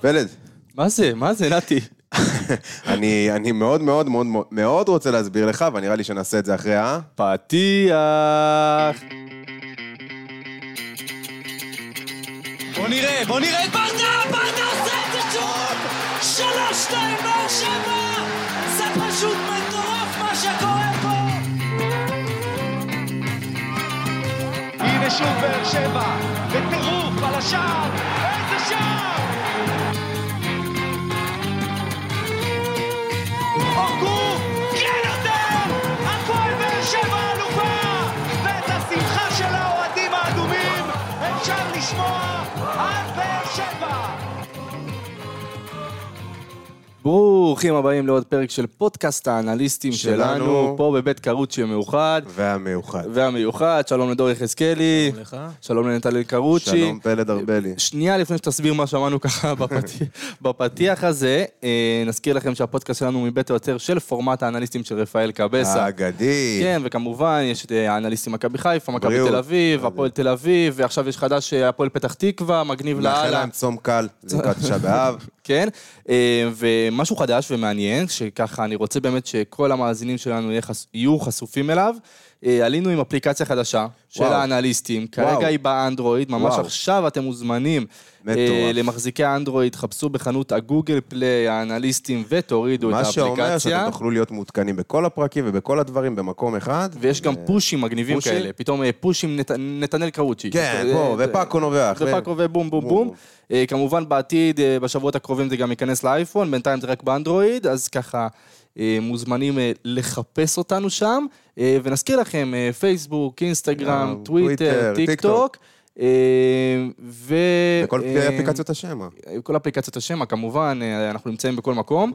פלד, מה זה? מה זה, נתי? אני, אני מאוד מאוד מאוד מאוד- רוצה להסביר לך, ונראה לי שנעשה את זה אחרי ה... פתיח. בוא נראה, בוא נראה את ברדה, ברדה עושה את זה שוב! שלוש, שתיים, באר שבע! זה פשוט מטורף מה שקורה פה! הנה שוב באר שבע, בטירוף על השער, איזה שער! ברוכים הבאים לעוד פרק של פודקאסט האנליסטים שלנו. שלנו, פה בבית קרוצ'י המאוחד והמיוחד. והמיוחד, שלום לדור יחזקאלי, שלום לנטלי קרוצ'י. שלום פלד ארבלי. שנייה לפני שתסביר מה שמענו ככה בפתיח, בפתיח הזה, אה, נזכיר לכם שהפודקאסט שלנו הוא מבית היוצר של פורמט האנליסטים של רפאל קבסה. האגדי. כן, וכמובן, יש את אה, האנליסטים מכבי חיפה, מכבי. תל אביב, הפועל תל אביב, ועכשיו יש חדש אה, הפועל פתח תקווה, מגניב מאחל לאללה. להם צום קל, לקראת תשעה באב. כן, אה, ומשהו חדש ומעניין, שככה אני רוצה באמת שכל המאזינים שלנו יהיו חשופים אליו. אה, עלינו עם אפליקציה חדשה של וואו. האנליסטים, וואו. כרגע היא באנדרואיד, ממש וואו. עכשיו אתם מוזמנים. מטורף. אה, למחזיקי האנדרואיד, חפשו בחנות הגוגל פליי, האנליסטים, ותורידו את מה שאומר האפליקציה. שאתם תוכלו להיות מעודכנים בכל הפרקים ובכל הדברים במקום אחד. ויש גם פושים מגניבים פושים? כאלה, פתאום פושים נת- נתנאל קרוצ'י. כן, אה, ופאקו נובח. ו- ופאקו ובום בום בום, בום. אה, כמובן בעתיד, אה, בשבועות הקרובים זה גם ייכנס לאייפון, בינתיים זה רק באנדרואיד, אז ככה אה, מוזמנים לחפש אותנו שם. ונזכיר לכם, פייסבוק, אינסטגרם, טוויטר, טיק טוק. טוק. ו... בכל אה, אפליקציות השמע. כל אפליקציות השמע, כמובן, אנחנו נמצאים בכל מקום.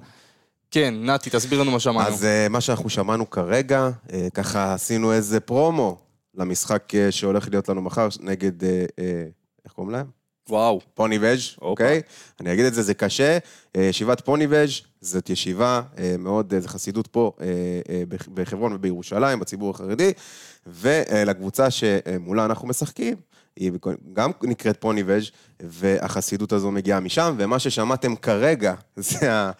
כן, נתי, תסביר לנו מה שמענו. אז מה שאנחנו שמענו כרגע, ככה עשינו איזה פרומו למשחק שהולך להיות לנו מחר נגד, איך קוראים להם? וואו. פוני וז', אוקיי? אני אגיד את זה, זה קשה. אה, ישיבת פוני וז', זאת ישיבה אה, מאוד, אה, זו חסידות פה בח- בחברון ובירושלים, בציבור החרדי, ולקבוצה שמולה אנחנו משחקים, היא גם נקראת פוני וז', והחסידות הזו מגיעה משם, ומה ששמעתם כרגע, זה ה...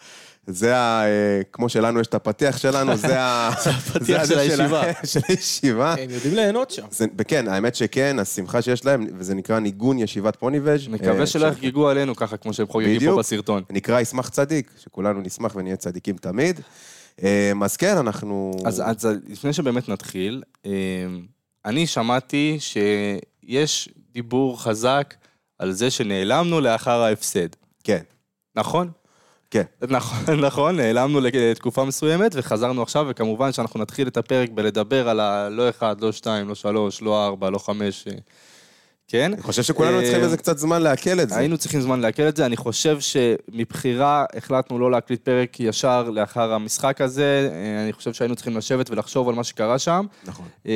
זה ה... אה, כמו שלנו יש את הפתיח שלנו, זה ה... הפתיח זה של ה- הישיבה. של הישיבה. הם יודעים ליהנות שם. כן, האמת שכן, השמחה שיש להם, וזה נקרא ניגון ישיבת פוניבז'. מקווה אה, שלא יחגגו עלינו ככה, כמו שהם חוגגים. פה בסרטון. נקרא ישמח צדיק, שכולנו נשמח ונהיה צדיקים תמיד. אה, אז כן, אנחנו... אז, אז לפני שבאמת נתחיל, אני שמעתי שיש דיבור חזק על זה שנעלמנו לאחר ההפסד. כן, נכון? כן. נכון, נכון, נעלמנו לתקופה מסוימת וחזרנו עכשיו, וכמובן שאנחנו נתחיל את הפרק בלדבר על הלא אחד, לא שתיים, לא שלוש, לא ארבע, לא חמש, אה, כן? אני חושב שכולנו אה, צריכים איזה קצת זמן לעכל את זה. היינו צריכים זמן לעכל את זה, אני חושב שמבחירה החלטנו לא להקליט פרק ישר לאחר המשחק הזה, אה, אני חושב שהיינו צריכים לשבת ולחשוב על מה שקרה שם, נכון. אה,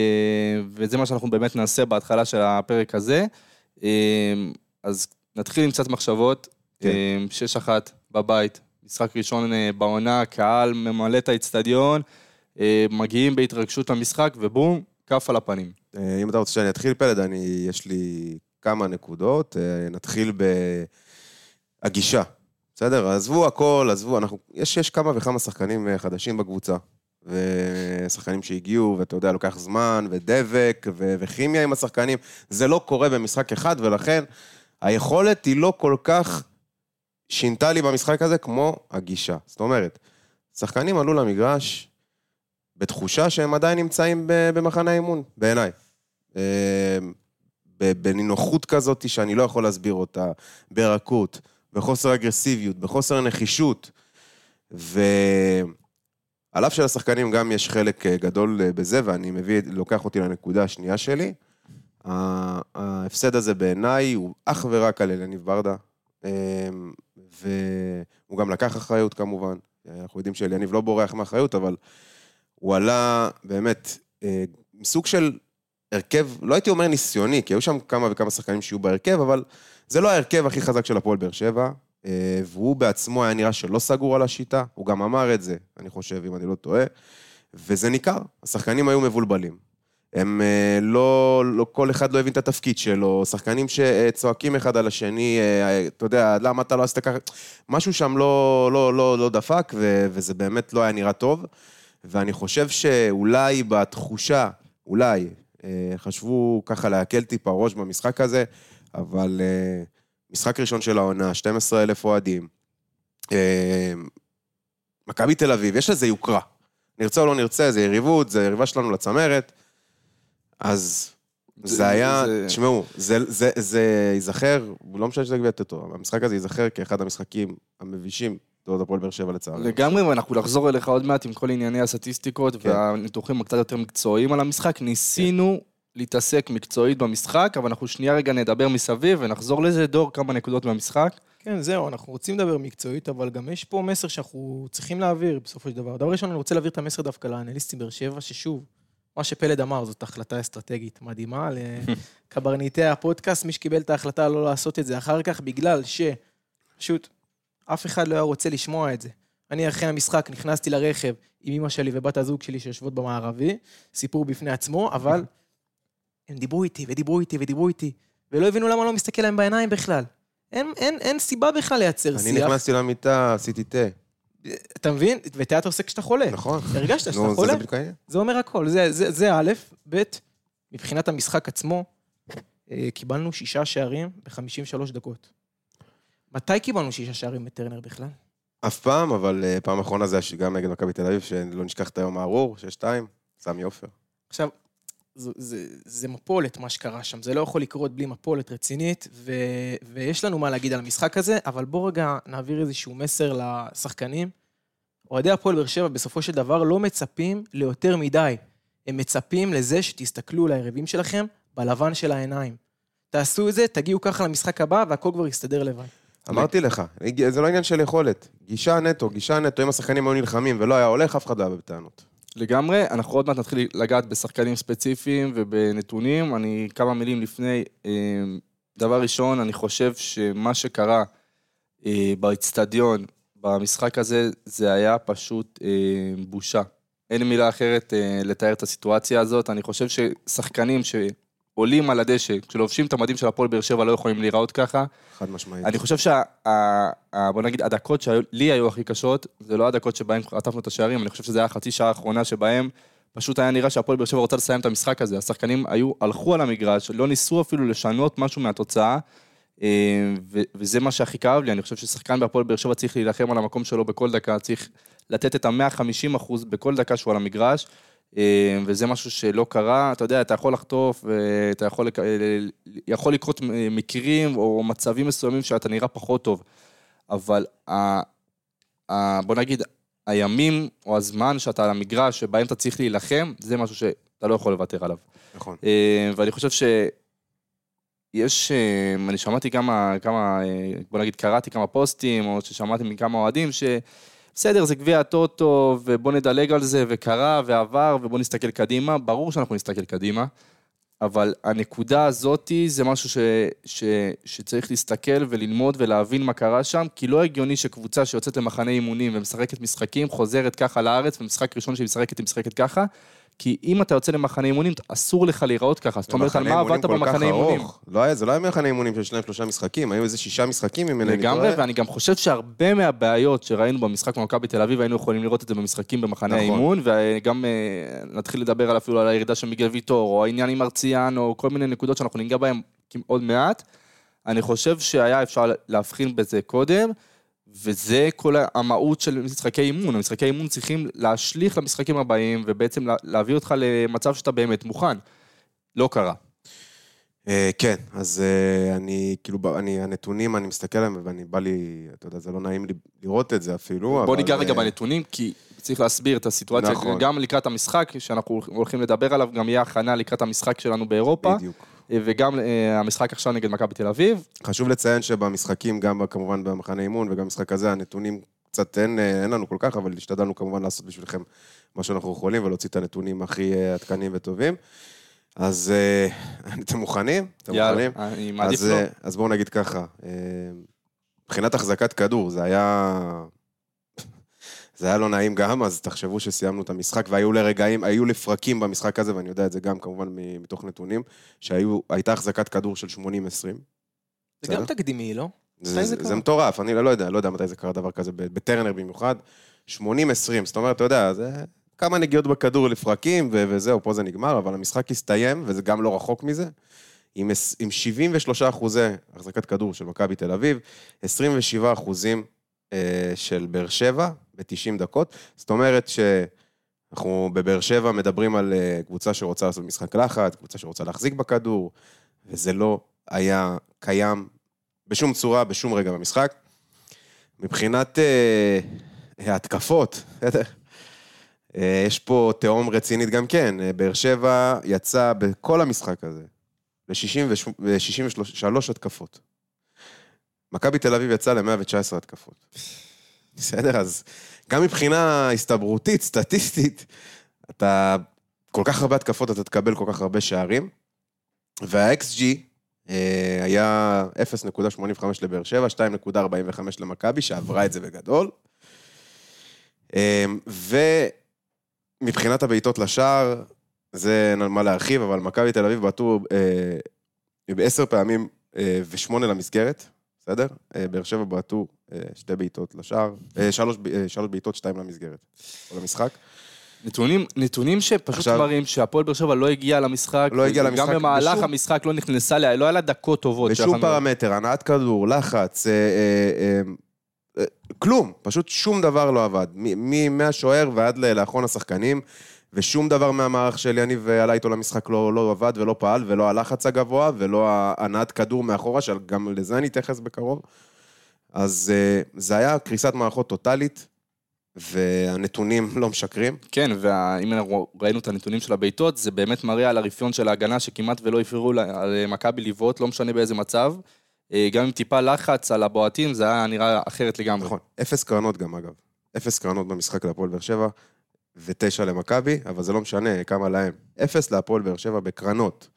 וזה מה שאנחנו באמת נעשה בהתחלה של הפרק הזה. אה, אז נתחיל עם קצת מחשבות, כן. אה, שש אחת בבית, משחק ראשון אה, בעונה, קהל ממלא את האיצטדיון, אה, מגיעים בהתרגשות למשחק ובום, כף על הפנים. אה, אם אתה רוצה שאני אתחיל, פלד, אני, יש לי כמה נקודות. נתחיל בהגישה, בסדר? עזבו הכל, עזבו, אנחנו... יש, יש כמה וכמה שחקנים חדשים בקבוצה. ושחקנים שהגיעו, ואתה יודע, לוקח זמן, ודבק, ו- וכימיה עם השחקנים. זה לא קורה במשחק אחד, ולכן היכולת היא לא כל כך שינתה לי במשחק הזה כמו הגישה. זאת אומרת, שחקנים עלו למגרש בתחושה שהם עדיין נמצאים במחנה האימון, בעיניי. אה, בנינוחות כזאת שאני לא יכול להסביר אותה, ברכות, בחוסר אגרסיביות, בחוסר נחישות. ועל אף שלשחקנים גם יש חלק אה, גדול אה, בזה, ואני מביא, לוקח אותי לנקודה השנייה שלי. ההפסד הזה בעיניי הוא אך ורק על אלניב ברדה, והוא גם לקח אחריות כמובן. אנחנו יודעים שאליניב לא בורח מאחריות, אבל הוא עלה באמת אה, מסוג של הרכב, לא הייתי אומר ניסיוני, כי היו שם כמה וכמה שחקנים שיהיו בהרכב, אבל זה לא ההרכב הכי חזק של הפועל באר שבע, אה, והוא בעצמו היה נראה שלא סגור על השיטה, הוא גם אמר את זה, אני חושב, אם אני לא טועה, וזה ניכר, השחקנים היו מבולבלים. הם אה, לא, לא, כל אחד לא הבין את התפקיד שלו, שחקנים שצועקים אחד על השני, אה, אתה יודע, למה אתה לא עשית ככה? משהו שם לא, לא, לא, לא דפק, ו, וזה באמת לא היה נראה טוב. ואני חושב שאולי בתחושה, אולי, אה, חשבו ככה להקל טיפה ראש במשחק הזה, אבל משחק ראשון של העונה, 12 אלף אוהדים. מכבי תל אביב, יש לזה יוקרה. נרצה או לא נרצה, זה יריבות, זה יריבה שלנו לצמרת. אז זה- זה היה, זה- תשמעו, זה- זה- זה ייזכר, לא משנה שזה גביע טוטו, אבל המשחק הזה ייזכר כאחד המשחקים המבישים בתולדות הפועל באר שבע לצערי. לגמרי, ואנחנו נחזור אליך עוד מעט עם כל ענייני הסטטיסטיקות כן. והניתוחים הקצת יותר מקצועיים על המשחק. ניסינו להתעסק מקצועית במשחק, אבל אנחנו שנייה רגע נדבר מסביב ונחזור לזה. דור, כמה נקודות במשחק. כן, זהו, אנחנו רוצים לדבר מקצועית, אבל גם יש פה מסר שאנחנו צריכים להעביר בסופו של דבר. דבר ראשון, אני רוצה להעביר את המסר דווקא לאנליסטים באר שבע, ששוב, מה שפלד אמר, זאת החלטה אסטרטגית מדהימה לקברניטי הפודקאסט, מי שקיבל את ההחלטה לא לעשות את זה אחר כך, בגלל שפשוט אף אחד לא היה רוצה לשמוע את זה. אני אחרי המשחק נכנסתי לרכב עם אמא שלי ובת הזוג שלי שיושבות במערבי, סיפור בפני עצמו, אבל הם דיברו איתי ודיברו איתי ודיברו איתי, ולא הבינו למה לא מסתכל להם בעיניים בכלל. אין, אין, אין סיבה בכלל לייצר אני שיח. נכנסתי למיטה, עשיתי תה. אתה מבין? ותה אתה עושה כשאתה חולה. נכון. הרגשת שאתה נו, זה- חולה? זה העניין. זה אומר הכל. זה, זה, זה א', ב', מבחינת המשחק עצמו, אה, קיבלנו שישה שערים ב-53 דקות. מתי קיבלנו שישה שערים מטרנר בכלל? אף פעם, אבל אה, פעם אחרונה זה היה גם נגד מכבי תל אביב, שלא נשכח את היום הארור, 6-2, סמי עופר. עכשיו, זה, זה, זה מפולת מה שקרה שם, זה לא יכול לקרות בלי מפולת רצינית, ו, ויש לנו מה להגיד על המשחק הזה, אבל בוא רגע נעביר איזשהו מסר לשחקנים. אוהדי הפועל באר שבע בסופו של דבר לא מצפים ליותר מדי. הם מצפים לזה שתסתכלו ליריבים שלכם בלבן של העיניים. תעשו את זה, תגיעו ככה למשחק הבא, והכל כבר יסתדר לבד. אמרתי לך, זה לא עניין של יכולת. גישה נטו, גישה נטו, אם השחקנים היו נלחמים ולא היה הולך, אף אחד לא היה בטענות. לגמרי, אנחנו עוד מעט נתחיל לגעת בשחקנים ספציפיים ובנתונים. אני כמה מילים לפני. אה, דבר ראשון, אני חושב שמה שקרה אה, באצטדיון, במשחק הזה, זה היה פשוט אה, בושה. אין מילה אחרת אה, לתאר את הסיטואציה הזאת. אני חושב ששחקנים שעולים על הדשא, כשלובשים את המדים של הפועל באר שבע, לא יכולים להיראות ככה. חד משמעית. אני חושב שה... ה- בוא נגיד, הדקות שלי היו הכי קשות, זה לא הדקות שבהן חטפנו את השערים, אני חושב שזה היה החצי שעה האחרונה שבהם פשוט היה נראה שהפועל באר שבע רוצה לסיים את המשחק הזה. השחקנים היו, הלכו על המגרש, לא ניסו אפילו לשנות משהו מהתוצאה, אה, ו- וזה מה שהכי כאב לי, אני חושב ששחקן בהפועל באר שבע צריך להילחם על המקום שלו בכל דקה, צריך לתת את ה-150 אחוז בכל דקה שהוא על המגרש. אה, וזה משהו שלא קרה, אתה יודע, אתה יכול לחטוף, ואתה יכול, לק- אה, יכול לקרות מקרים או מצבים מסוימים שאתה נראה פחות טוב, אבל ה, ה, בוא נגיד, הימים או הזמן שאתה על המגרש, שבהם אתה צריך להילחם, זה משהו שאתה לא יכול לוותר עליו. נכון. אה, ואני חושב שיש, אה, אני שמעתי כמה, כמה, אה, בוא נגיד, קראתי כמה פוסטים, או ששמעתי מכמה אוהדים, ש... בסדר, זה גביע הטוטו, ובוא נדלג על זה, וקרה, ועבר, ובוא נסתכל קדימה. ברור שאנחנו נסתכל קדימה, אבל הנקודה הזאתי זה משהו ש, ש, שצריך להסתכל וללמוד ולהבין מה קרה שם, כי לא הגיוני שקבוצה שיוצאת למחנה אימונים ומשחקת משחקים, חוזרת ככה לארץ, ומשחק ראשון שהיא משחקת, היא משחקת ככה, כי אם אתה יוצא למחנה אימונים, אסור לך להיראות ככה. זאת אומרת, על מה עבדת במחנה אימונים? לא היה, זה לא היה מחנה אימונים של שניים שלושה משחקים, היו איזה שישה משחקים, אם טועה. לגמרי, ואני גם חושב שהרבה מהבעיות שראינו במשחק במכבי תל אביב, היינו יכולים לראות את זה במשחקים במחנה נכון. האימון, וגם אה, נתחיל לדבר אפילו על הירידה של מיגל ויטור, או העניין עם מרציאן, או כל מיני נקודות שאנחנו ניגע בהן עוד מעט. אני חושב שהיה אפשר להבחין בזה קודם, וזה כל המהות של משחקי אימון. המשחקי אימון צריכים להשליך למשחקים הבאים, ובעצם לה- להביא אותך למצב שאתה באמת מוכן. לא קרה. אה, כן, אז אה, אני, כאילו, אני, הנתונים, אני מסתכל עליהם, ואני בא לי, אתה יודע, זה לא נעים לי לראות את זה אפילו, בוא אבל, ניגע רגע אה, בנתונים, כי צריך להסביר את הסיטואציה, נכון. גם לקראת המשחק, שאנחנו הולכים לדבר עליו, גם יהיה הכנה לקראת המשחק שלנו באירופה, בדיוק. וגם אה, המשחק עכשיו נגד מכבי תל אביב. חשוב לציין שבמשחקים, גם כמובן במחנה אימון וגם במשחק הזה, הנתונים קצת אין, אה, אין לנו כל כך, אבל השתדלנו כמובן לעשות בשבילכם מה שאנחנו יכולים ולהוציא את הנתונים הכי אה, עדכניים וטובים. אז אה, אתם מוכנים? אתם יאללה, מוכנים? אני מעדיף אז, לא. אה, אז בואו נגיד ככה, אה, מבחינת החזקת כדור, זה היה... זה היה לא נעים גם, אז תחשבו שסיימנו את המשחק, והיו לרגעים, היו לפרקים במשחק הזה, ואני יודע את זה גם כמובן מתוך נתונים, שהייתה החזקת כדור של 80-20. זה גם? תקדימי, לא? זה, זה זה, מטורף, אני לא יודע, לא יודע מתי זה קרה דבר כזה, בטרנר במיוחד. 80-20, זאת אומרת, אתה יודע, זה כמה נגיעות בכדור לפרקים, ו- וזהו, פה זה נגמר, אבל המשחק הסתיים, וזה גם לא רחוק מזה, עם, עם 73 אחוזי החזקת כדור של מכבי תל אביב, 27 אחוזים אה, של באר שבע ב-90 דקות. זאת אומרת שאנחנו בבאר שבע מדברים על אה, קבוצה שרוצה לעשות משחק לחץ, קבוצה שרוצה להחזיק בכדור, וזה לא היה קיים בשום צורה, בשום רגע במשחק. מבחינת אה, ההתקפות? אה, יש פה תהום רצינית גם כן. באר שבע יצא בכל המשחק הזה ל-63 התקפות. מכבי תל אביב יצא ל-119 התקפות. בסדר? אז גם מבחינה הסתברותית, סטטיסטית, אתה, כל כך הרבה התקפות, אתה תקבל כל כך הרבה שערים. וה-XG אה, היה 0.85 לבאר שבע, 2.45 למכבי, שעברה את זה בגדול. אה, ומבחינת הבעיטות לשער, זה אין על מה להרחיב, אבל מכבי תל אביב בעטו אה, בעשר פעמים אה, ושמונה למסגרת, בסדר? אה, באר שבע בעטו אה, שתי בעיטות לשער, אה, שלוש, שלוש בעיטות, שתיים למסגרת, או למשחק. נתונים, נתונים שפשוט עכשיו- מראים שהפועל באר שבע לא הגיע למשחק. לא הגיע למשחק גם במהלך בשום- המשחק לא נכנסה, לה- לא היה לה דקות טובות. בשום פרמטר, הנעת כדור, לחץ, אה, אה, אה, אה, כלום, פשוט שום דבר לא עבד. מהשוער ועד לאחרון השחקנים, ושום דבר מהמערך של יניב עלה איתו למשחק לא, לא עבד ולא פעל, ולא הלחץ הגבוה, ולא הנעת כדור מאחורה, שגם לזה אני אתייחס בקרוב. אז אה, זה היה קריסת מערכות טוטאלית, והנתונים לא משקרים. כן, ואם אנחנו ראינו את הנתונים של הבעיטות, זה באמת מראה על הרפיון של ההגנה, שכמעט ולא הפריעו למכבי לבעוט, לא משנה באיזה מצב. אה, גם עם טיפה לחץ על הבועטים, זה היה נראה אחרת לגמרי. נכון, אפס קרנות גם אגב. אפס קרנות במשחק להפועל באר שבע, ותשע למכבי, אבל זה לא משנה כמה להם. אפס להפועל באר שבע בקרנות.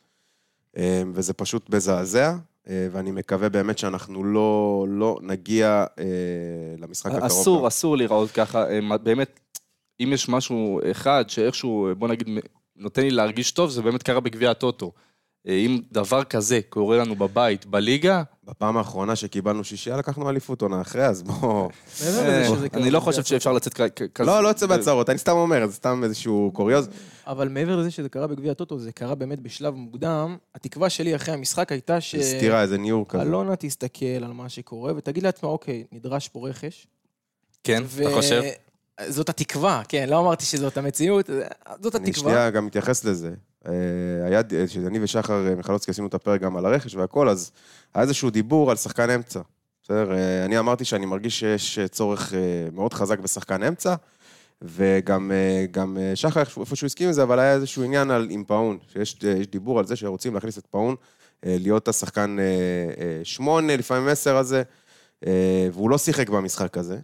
אה, וזה פשוט מזעזע, אה, ואני מקווה באמת שאנחנו לא, לא נגיע אה, למשחק הקרוב. אסור, גם. אסור להיראות ככה. אה, באמת, אם יש משהו אחד שאיכשהו, בוא נגיד, נותן לי להרגיש טוב, זה באמת קרה בגביע הטוטו. אה, אם דבר כזה קורה לנו בבית, בליגה, בפעם האחרונה שקיבלנו שישייה לקחנו אליפות עונה אחרי, אז בוא... מעבר אה, אני לא חושב שאפשר לצאת כזה. לא, לא יוצא בהצהרות, אני סתם אומר, זה סתם איזשהו קוריוז. אבל מעבר לזה שזה קרה בגביע הטוטו, זה קרה באמת בשלב מוקדם. התקווה שלי אחרי המשחק הייתה ש... זה סתירה, איזה ניור כזה. אלונה תסתכל על מה שקורה ותגיד לעצמה, אוקיי, נדרש פה רכש. כן, אתה חושב? זאת התקווה, כן, לא אמרתי שזאת המציאות, זאת אני התקווה. שנייה גם מתייחס לזה. אה, היה, שאני ושחר אה, מיכלוצקי עשינו את הפרק גם על הרכש והכל, אז היה איזשהו דיבור על שחקן אמצע. בסדר? אה, אני אמרתי שאני מרגיש שיש צורך אה, מאוד חזק בשחקן אמצע, וגם אה, גם אה, שחר איפה שהוא הסכים לזה, אבל היה איזשהו עניין על, עם פאון, שיש אה, יש דיבור על זה שרוצים להכניס את פאון, אה, להיות השחקן אה, אה, שמונה, לפעמים עשר הזה, אה, והוא לא שיחק במשחק הזה.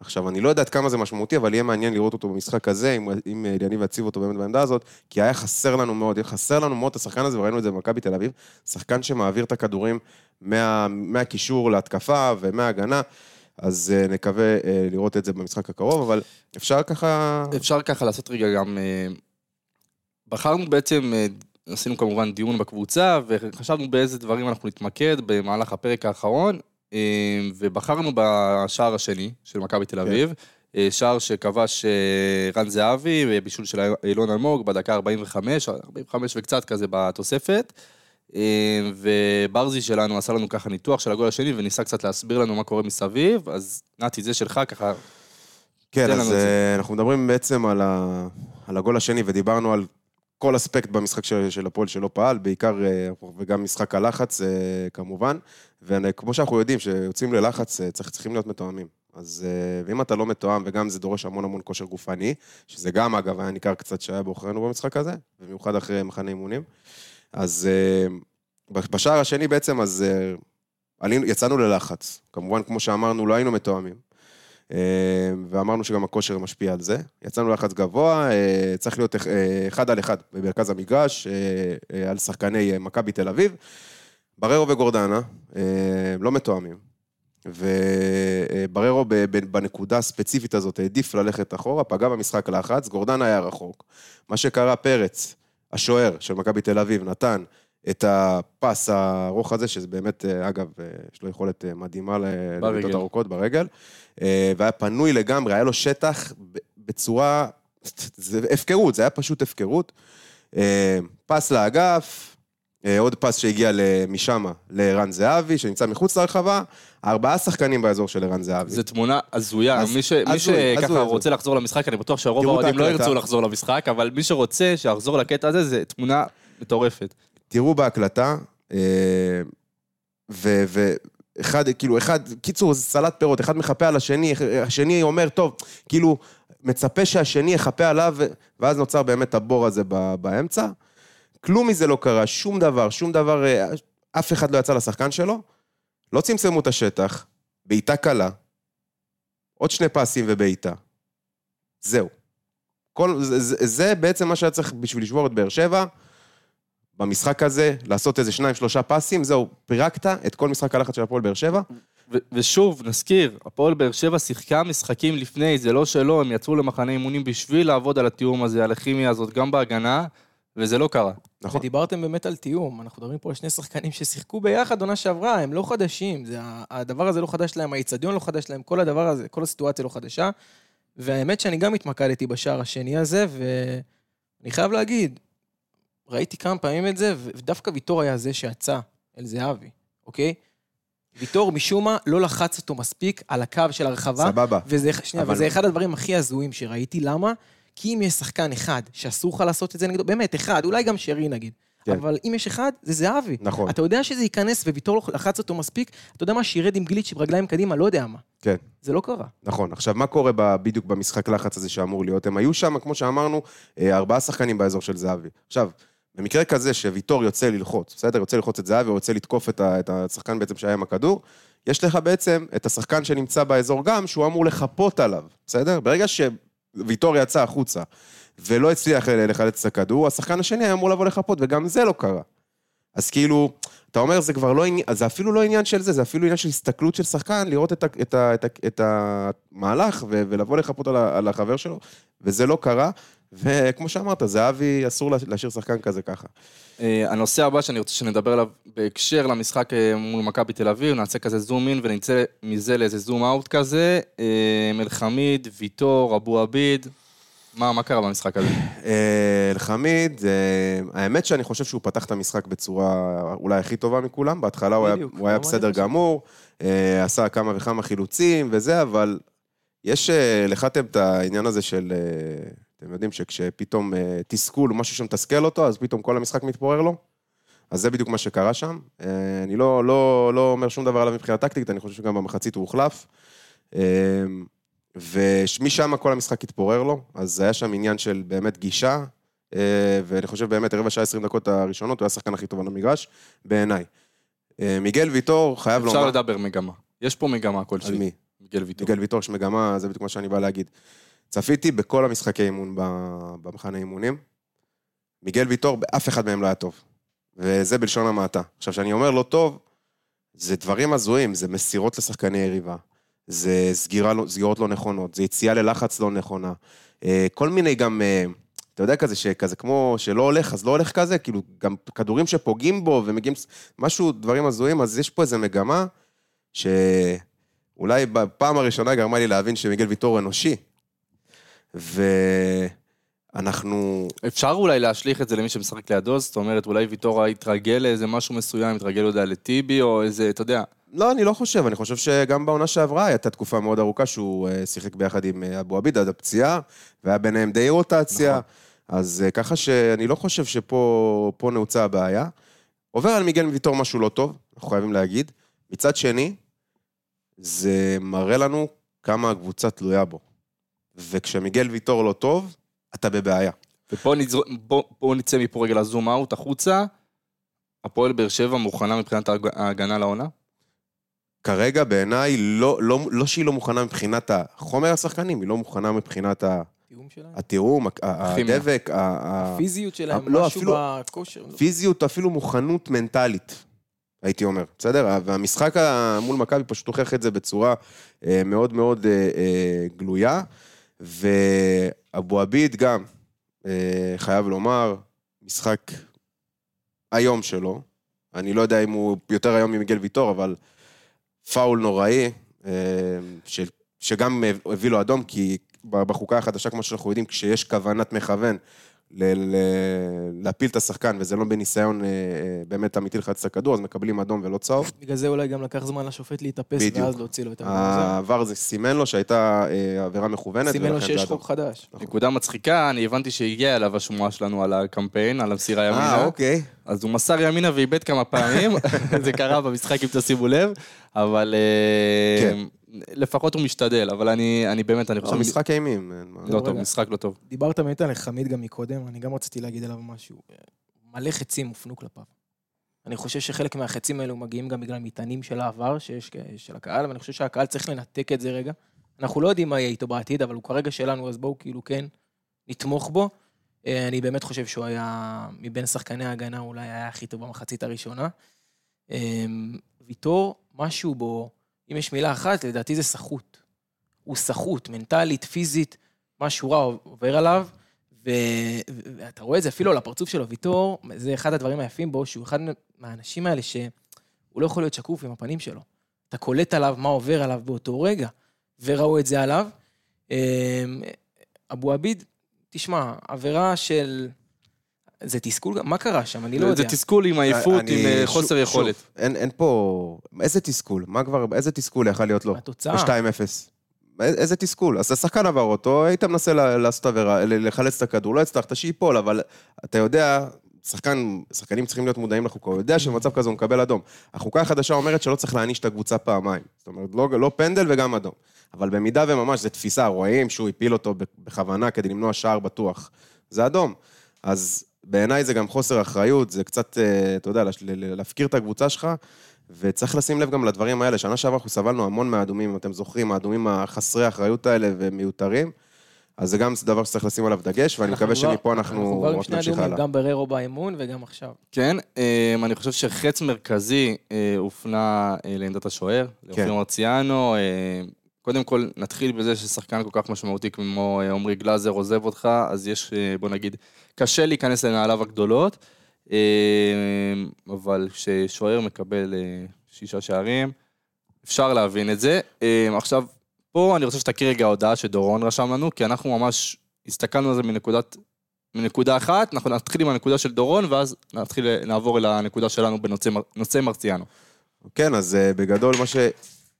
עכשיו, אני לא יודע עד כמה זה משמעותי, אבל יהיה מעניין לראות אותו במשחק הזה, אם, אם אה, יניב יציב אותו באמת בעמדה הזאת, כי היה חסר לנו מאוד, חסר לנו מאוד את השחקן הזה, וראינו את זה במכבי תל אביב, שחקן שמעביר את הכדורים מה, מהקישור להתקפה ומההגנה, אז uh, נקווה uh, לראות את זה במשחק הקרוב, אבל אפשר ככה... אפשר ככה לעשות רגע גם... אה, בחרנו בעצם, אה, עשינו כמובן דיון בקבוצה, וחשבנו באיזה דברים אנחנו נתמקד במהלך הפרק האחרון, ובחרנו בשער השני של מכבי תל אביב, אה, שער שכבש אה, רן זהבי, בישול של אילון אלמוג בדקה 45, 45 וקצת כזה בתוספת. אה, וברזי שלנו עשה לנו ככה ניתוח של הגול השני, וניסה קצת להסביר לנו מה קורה מסביב, אז נתי, זה שלך ככה, כן, אז uh, אנחנו מדברים בעצם על, ה... על הגול השני, ודיברנו על כל אספקט במשחק של, של הפועל שלא פעל, בעיקר, uh, וגם משחק הלחץ uh, כמובן, וכמו שאנחנו יודעים, שיוצאים ללחץ, uh, צריך, צריכים להיות מתואמים. אז ואם אתה לא מתואם, וגם זה דורש המון המון כושר גופני, שזה גם, אגב, היה ניכר קצת שהיה בעוכרינו במשחק הזה, במיוחד אחרי מחנה אימונים, אז בשער השני בעצם, אז עלינו, יצאנו ללחץ. כמובן, כמו שאמרנו, לא היינו מתואמים. אה, ואמרנו שגם הכושר משפיע על זה. יצאנו ללחץ גבוה, אה, צריך להיות אה, אחד על אחד במרכז המגרש, על שחקני מכבי תל אביב. בררו וגורדנה, לא מתואמים. ובררו בנקודה הספציפית הזאת העדיף ללכת אחורה, פגע במשחק לחץ, גורדן היה רחוק. מה שקרה, פרץ, השוער של מכבי תל אביב, נתן את הפס הארוך הזה, שזה באמת, אה, אגב, אה, יש לו יכולת אה, מדהימה. לבעיטות ארוכות ברגל, והיה פנוי לגמרי, היה לו שטח בצורה, זה הפקרות, זה היה פשוט הפקרות. פס לאגף, עוד פס שהגיע משם לערן זהבי, שנמצא מחוץ לרחבה, ארבעה שחקנים באזור של ערן זהבי. זו תמונה הזויה, אז- מי ש- הזוי, מי שככה הזוי, רוצה הזוי. לחזור למשחק, אני בטוח שהרוב האוהדים לא. ירצו לחזור למשחק, אבל מי שרוצה שיחזור לקטע הזה, זו תמונה מטורפת. תראו בהקלטה, אה, ו... ו אחד, כאילו, אחד, קיצור, זה סלט פירות, אחד מחפה על השני, השני אומר, טוב, כאילו, מצפה שהשני יחפה עליו, ואז נוצר באמת הבור הזה באמצע. כלום מזה לא קרה, שום דבר, שום דבר, אה, אף אחד לא יצא לשחקן שלו, לא צמצמו את השטח, בעיטה קלה, עוד שני פסים ובעיטה. זהו. כל, זה, זה בעצם מה שהיה צריך בשביל לשבור את באר שבע, במשחק הזה, לעשות איזה שניים, שלושה פסים, זהו, פירקת את כל משחק הלחץ של הפועל באר שבע. ו- ושוב, נזכיר, הפועל באר שבע שיחקה משחקים לפני, זה לא שלא, הם יצאו למחנה אימונים בשביל לעבוד על התיאום הזה, על הכימיה הזאת, גם בהגנה, וזה לא קרה. נכון. ודיברתם באמת על תיאום, אנחנו מדברים פה על שני שחקנים ששיחקו ביחד עונה שעברה, הם לא חדשים, זה, הדבר הזה לא חדש להם, האיצטדיון לא חדש להם, כל הדבר הזה, כל הסיטואציה לא חדשה. והאמת שאני גם התמקדתי בשער השני הזה, ואני חייב להגיד, ראיתי כמה פעמים את זה, ודווקא ויטור היה זה שיצא אל זהבי, אוקיי? ויטור משום מה לא לחץ אותו מספיק על הקו של הרחבה. סבבה. וזה, שנייה, אבל- וזה אחד הדברים הכי הזויים שראיתי, למה? כי אם יש שחקן אחד שאסור לך לעשות את זה נגדו, באמת, אחד, אולי גם שרי נגיד, כן. אבל אם יש אחד, זה זהבי. נכון. אתה יודע שזה ייכנס וויטור לא לחץ אותו מספיק, אתה יודע מה, שירד עם גליץ' ברגליים קדימה, לא יודע מה. כן. זה לא קרה. נכון. עכשיו, מה קורה ב- בדיוק במשחק לחץ הזה שאמור להיות? הם היו שם, כמו שאמרנו, אה, ארבעה שחקנים באזור של זהבי. עכשיו, במקרה כזה שוויטור יוצא ללחוץ, בסדר? יוצא ללחוץ את זהבי, או יוצא לתקוף את, ה- את השחקן בעצם שהיה עם הכדור, יש לך בעצם את השחקן שנמצא באזור גם, שהוא אמור לחפות עליו, בסדר? ברגע שוויטור יצא החוצה ולא הצליח לחלץ את הכדור, השחקן השני היה אמור לבוא לחפות, וגם זה לא קרה. אז כאילו, אתה אומר, זה כבר לא עניין, זה אפילו לא עניין של זה, זה אפילו עניין של הסתכלות של שחקן, לראות את, ה, את, ה, את, ה, את המהלך ו, ולבוא לחפות על, ה, על החבר שלו, וזה לא קרה. וכמו שאמרת, זהבי, אסור לה- להשאיר שחקן כזה ככה. אה, הנושא הבא שאני רוצה שנדבר עליו בהקשר למשחק אה, מול מכבי תל אביב, נעשה כזה זום אין ונצא מזה לאיזה זום אאוט כזה. אה, אלחמיד, ויטור, אבו עביד, מה, מה קרה במשחק הזה? אלחמיד, האמת שאני חושב שהוא פתח את המשחק בצורה אולי הכי טובה מכולם. בהתחלה הוא היה, הוא היה בסדר. גמור, עשה כמה וכמה חילוצים וזה, אבל יש, לחתם את העניין הזה של, אתם יודעים שכשפתאום אה, תסכול, או משהו שמתסכל אותו, אז פתאום כל המשחק מתפורר לו. אז זה בדיוק מה שקרה שם. אה, אני לא, לא, לא אומר שום דבר עליו מבחינה טקטית, אני חושב שגם במחצית הוא הוחלף. אה, ומשם כל המשחק התפורר לו, אז היה שם עניין של באמת גישה, אה, ואני חושב באמת, רבע שעה, 20 דקות הראשונות, הוא היה השחקן הכי טוב על המגרש, בעיניי. אה, מיגל ויטור, חייב אפשר לומר... לדבר מגמה. יש פה מגמה על כלשהי. מי? מיגל ויטור. מיגל ויטור יש מגמה, זה בדיוק מה שאני בא להגיד. צפיתי בכל המשחקי אימון במחנה אימונים. מיגל ויטור, באף אחד מהם לא היה טוב. וזה בלשון המעטה. עכשיו, כשאני אומר לא טוב, זה דברים הזויים, זה מסירות לשחקני יריבה. זה סגירה, לא- סגירות לא נכונות, זה יציאה ללחץ לא נכונה. אה, כל מיני גם, אה, אתה יודע כזה, שכזה כמו שלא הולך, אז לא הולך כזה, כאילו, גם כדורים שפוגעים בו ומגיעים, משהו, דברים הזויים, אז יש פה איזו מגמה שאולי בפעם הראשונה גרמה לי להבין שמיגל ויטור אנושי. ואנחנו, אפשר אולי להשליך את זה למי שמשחק לידו, זאת אומרת, אולי ויטור יתרגל לאיזה משהו מסוים, יתרגל, לא יודע, לטיבי, או איזה, אתה יודע, לא, אני לא חושב, אני חושב שגם בעונה שעברה הייתה תקופה מאוד ארוכה שהוא אה, שיחק ביחד עם אה, אבו עביד עד הפציעה, והיה ביניהם די רוטציה, נכון. אז אה, ככה שאני לא חושב שפה פה נעוצה הבעיה. עובר על מיגל ויטור משהו לא טוב, אנחנו חייבים להגיד. מצד שני, זה מראה לנו כמה הקבוצה תלויה בו. וכשמיגל ויטור לא טוב, אתה בבעיה. ופה נזר... בוא, בוא נצא מפה רגע לזום אאוט החוצה. הפועל באר שבע מוכנה מבחינת ההג- ההגנה לעונה? כרגע בעיניי, לא, לא, לא שהיא לא מוכנה מבחינת החומר השחקנים, היא לא מוכנה מבחינת ה... תיאום שלהם. התיאום. הדבק, הפיזיות שלהם, לא, משהו בכושר. פיזיות, אפילו מוכנות מנטלית. הייתי אומר, בסדר? והמשחק מול מכבי פשוט הוכיח את זה בצורה אה, מאוד מאוד אה, אה, גלויה, ואבו עביד גם, אה, חייב לומר, משחק היום שלו. אני לא יודע אם הוא יותר היום ממיגל ויטור, אבל פאול נוראי, אה, ש, שגם הביא לו אדום, כי בחוקה החדשה, כמו שאנחנו יודעים, כשיש כוונת מכוון ל- ל- להפיל את השחקן, וזה לא בניסיון אה, אה, באמת אמיתי לחץ את הכדור, אז מקבלים אדום ולא צהוב. בגלל זה אולי גם לקח זמן לשופט להתאפס, בדיוק. ואז להוציא לו את הזה. העבר זה סימן לו שהייתה אה, עבירה מכוונת, סימן לו ולכן שיש אדום. חוק חדש. נקודה מצחיקה, אני הבנתי שהגיעה אליו השמועה שלנו על הקמפיין, על המסירה ימינה. אה, אוקיי. אז הוא מסר ימינה ואיבד כמה פעמים, זה קרה במשחק אם תשימו לב, אבל אה, כן. לפחות הוא משתדל, אבל אני אני באמת, אני חושב... לא, משחק אימים. מה. לא טוב, רגע. משחק לא טוב. דיברת באמת על חמיד גם מקודם, אני גם רציתי להגיד עליו משהו. מלא חצים הופנו כלפיו. אני חושב שחלק מהחצים האלו מגיעים גם בגלל מטענים של העבר שיש של הקהל, ואני חושב שהקהל צריך לנתק את זה רגע. אנחנו לא יודעים מה יהיה איתו בעתיד, אבל הוא כרגע שלנו, אז בואו כאילו כן נתמוך בו. אה, אני באמת חושב שהוא היה, מבין שחקני ההגנה, אולי היה הכי טוב במחצית הראשונה. אה, ויטור, משהו בו, אם יש מילה אחת, לדעתי זה סחוט. הוא סחוט, מנטלית, פיזית, משהו רע עובר עליו, ו- ואתה רואה את זה אפילו על הפרצוף שלו, ויטור, זה אחד הדברים היפים בו, שהוא אחד מהאנשים האלה שהוא לא יכול להיות שקוף עם הפנים שלו. אתה קולט עליו מה עובר עליו באותו רגע, וראו את זה עליו. אמ, אבו עביד, תשמע, עבירה של... זה תסכול, גם? מה קרה שם? אני לא יודע. זה תסכול עם עייפות, עם אה, חוסר יכולת. אין פה... איזה תסכול? מה כבר... איזה תסכול יכול להיות לו? התוצאה. ב-2-0. איזה תסכול. אז השחקן עבר אותו, היית מנסה לעשות עבירה, לחלץ את הכדור, לא הצלחת שייפול, אבל אתה יודע, שחקן, שחקנים צריכים להיות מודעים לחוקה, הוא יודע שבמצב כזה הוא מקבל אדום. החוקה החדשה אומרת שלא צריך להעניש את הקבוצה פעמיים. זאת אומרת, לא, לא פנדל וגם אדום. אבל במידה וממש זו תפיסה, רואים שהוא הפיל אותו בכוונה כדי למנוע שער בטוח. זה אדום. אז בעיניי זה גם חוסר אחריות, זה קצת, אה, אתה יודע, להפקיר את הקבוצה שלך, וצריך לשים לב גם לדברים האלה. שנה שעברה אנחנו סבלנו המון מהאדומים, אם אתם זוכרים, האדומים החסרי האחריות האלה ומיותרים. אז זה גם דבר שצריך לשים עליו דגש, ואני אנחנו מקווה כבר- שמפה אנחנו כבר עם רק שני נמשיך אדומים, הלאה. גם בררו באימון וגם עכשיו. כן, אה, אני חושב שחץ מרכזי אה, הופנה לעמדת השוער, לאופיר מרציאנו. קודם כל, נתחיל בזה ששחקן כל כך משמעותי כמו אה, עמרי גלאזר עוזב אותך, אז יש, אה, בוא נגיד, קשה להיכנס לנעליו הגדולות, אה, אבל כששוער מקבל שישה שערים, אפשר להבין את זה. עכשיו, פה אני רוצה שתכיר רגע הודעה שדורון רשם לנו, כי אנחנו ממש הסתכלנו על זה מנקודת מנקודה אחת, אנחנו נתחיל עם הנקודה של דורון, ואז נתחיל לעבור אל הנקודה שלנו בנושא מר- נושא מרציאנו. כן, אז בגדול מה ש...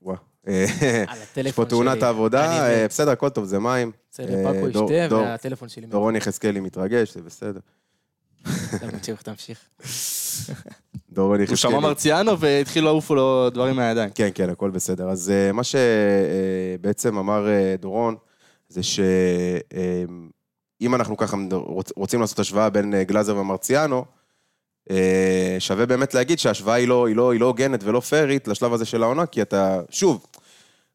וואו. אה, על יש פה. תאונת העבודה, אה. בסדר, הכל טוב, זה מים. בסדר, אה, פאקו ישתה, דור- והטלפון שלי... דורון יחזקאלי מתרגש, זה בסדר. תמשיך, תמשיך. דורון הוא יחזקאלי. שמע מרציאנו והתחילו לעוף לו דברים מהידיים. כן, כן, הכל בסדר. אז אה, מה שבעצם אמר אה, דורון, זה שאם אנחנו ככה רוצ- רוצים לעשות השוואה בין אה, גלאזר ומרציאנו, אה, שווה באמת להגיד שההשוואה היא לא, היא לא, היא לא הוגנת ולא פיירית לשלב הזה של העונה, כי אתה, שוב,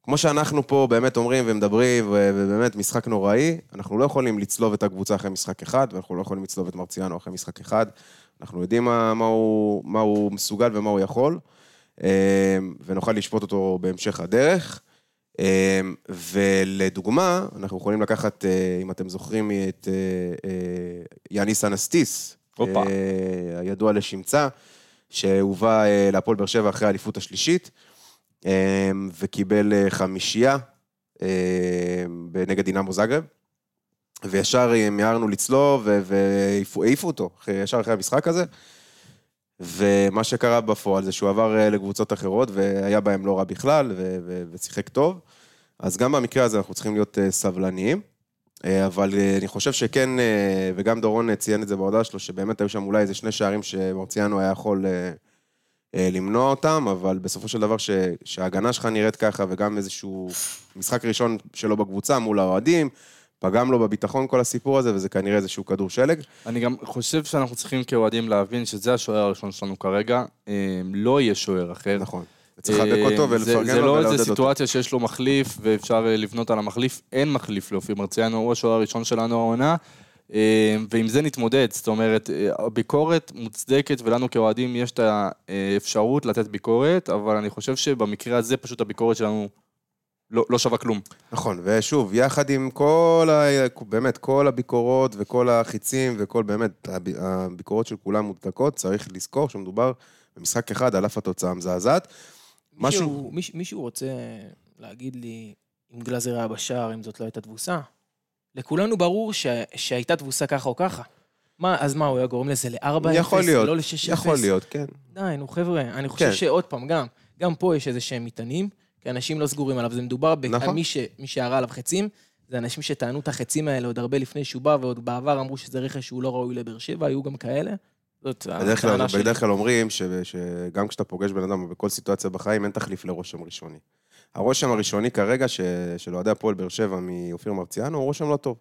כמו שאנחנו פה באמת אומרים ומדברים, ובאמת משחק נוראי, אנחנו לא יכולים לצלוב את הקבוצה אחרי משחק אחד, ואנחנו לא יכולים לצלוב את מרציאנו אחרי משחק אחד. אנחנו יודעים מה, מה, הוא, מה הוא מסוגל ומה הוא יכול, אה, ונוכל לשפוט אותו בהמשך הדרך. אה, ולדוגמה, אנחנו יכולים לקחת, אה, אם אתם זוכרים, את יאניס אנסטיס, הידוע לשמצה, שהובא להפועל באר שבע אחרי האליפות השלישית, וקיבל אה, חמישייה אה, נגד דינמו זאגרב. וישר אה, מיהרנו לצלוב, והעיפו העיפו אותו, ישר אחרי המשחק הזה. ומה שקרה בפועל זה שהוא עבר אה, לקבוצות אחרות, והיה בהם לא רע בכלל, ושיחק טוב. אז גם במקרה הזה אנחנו צריכים להיות סבלניים. אבל אני חושב שכן, וגם דורון ציין את זה בהודעה שלו, שבאמת היו שם אולי איזה שני שערים שמרציאנו היה יכול למנוע אותם, אבל בסופו של דבר ש- שההגנה שלך נראית ככה, וגם איזשהו משחק ראשון שלו בקבוצה מול האוהדים, פגם לו בביטחון כל הסיפור הזה, וזה כנראה איזשהו כדור שלג. אני גם חושב שאנחנו צריכים כאוהדים להבין שזה השוער הראשון שלנו כרגע, אה, לא יהיה שוער אחר. נכון. וצריך לחבק אותו אה, זה- ולפרגן זה לו לא ולעודד איזה אותו. סיטואציה שיש לו מחליף ואפשר אה, לבנות על המחליף, אין מחליף לאופיר מרציאנו, הוא השוער הראשון שלנו העונה. אה, ועם זה נתמודד, זאת אומרת, אה, הביקורת מוצדקת, ולנו כאוהדים יש את האפשרות לתת ביקורת, אבל אני חושב שבמקרה הזה פשוט הביקורת שלנו לא, לא שווה כלום. נכון, ושוב, יחד עם כל ה... באמת, כל הביקורות וכל החיצים וכל באמת, הב- הביקורות של כולם מוצדקות, צריך לזכור שמדובר במשחק אחד על אף התוצאה המזעזעת. משהו... מישהו, מישהו, מישהו רוצה להגיד לי אם גלאזר היה בשער, אם זאת לא הייתה תבוסה? לכולנו ברור ש... שהייתה תבוסה ככה או ככה. מה, אז מה, הוא היה גורם לזה ל-4-0, יכול להיות, לא ל-6-0? יכול להיות, כן. די, נו חבר'ה, אני חושב כן. שעוד פעם, גם, גם פה יש איזה שהם מטענים, כי אנשים לא סגורים עליו, זה מדובר. נכון. מי, ש... מי שירה עליו חצים, זה אנשים שטענו את החצים האלה עוד הרבה לפני שהוא בא, ועוד בעבר אמרו שזה רכש שהוא לא ראוי לבאר שבע, היו גם כאלה. זאת בדרך כלל, שלי. בדרך כלל אומרים ש, שגם כשאתה פוגש בן אדם בכל סיטואציה בחיים, אין תחליף לרושם ראשוני. הרושם הראשוני כרגע ש, של אוהדי הפועל באר שבע מאופיר מרציאנו הוא רושם לא טוב.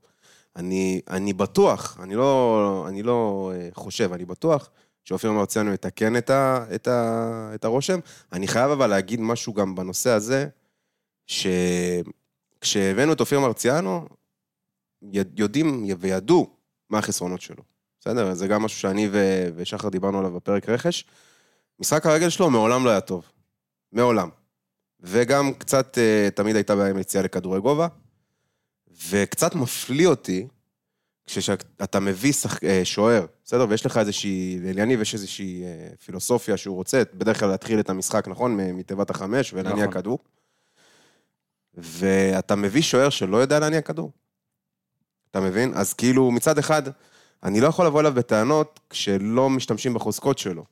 אני, אני בטוח, אני לא, אני לא אה, חושב, אני בטוח שאופיר מרציאנו יתקן את, ה, את, ה, את הרושם. אני חייב אבל להגיד משהו גם בנושא הזה, שכשהבאנו את אופיר מרציאנו, יודעים וידעו מה החסרונות שלו. בסדר? זה גם משהו שאני ו- ושחר דיברנו עליו בפרק רכש. משחק הרגל שלו מעולם לא היה טוב. מעולם. וגם קצת, אה, תמיד הייתה בעיה עם יציאה לכדורי גובה. וקצת מפליא אותי, כשאתה מביא שח... אה, שוער, בסדר? ויש לך איזושהי, ליניב יש איזושהי אה, פילוסופיה שהוא רוצה, בדרך כלל להתחיל את המשחק, נכון? מתיבת החמש ולהניע נכון. כדור. ואתה מביא שוער שלא יודע להניע כדור. אתה מבין? אז כאילו, מצד אחד, אני לא יכול לבוא אליו בטענות כשלא משתמשים בחוזקות שלו.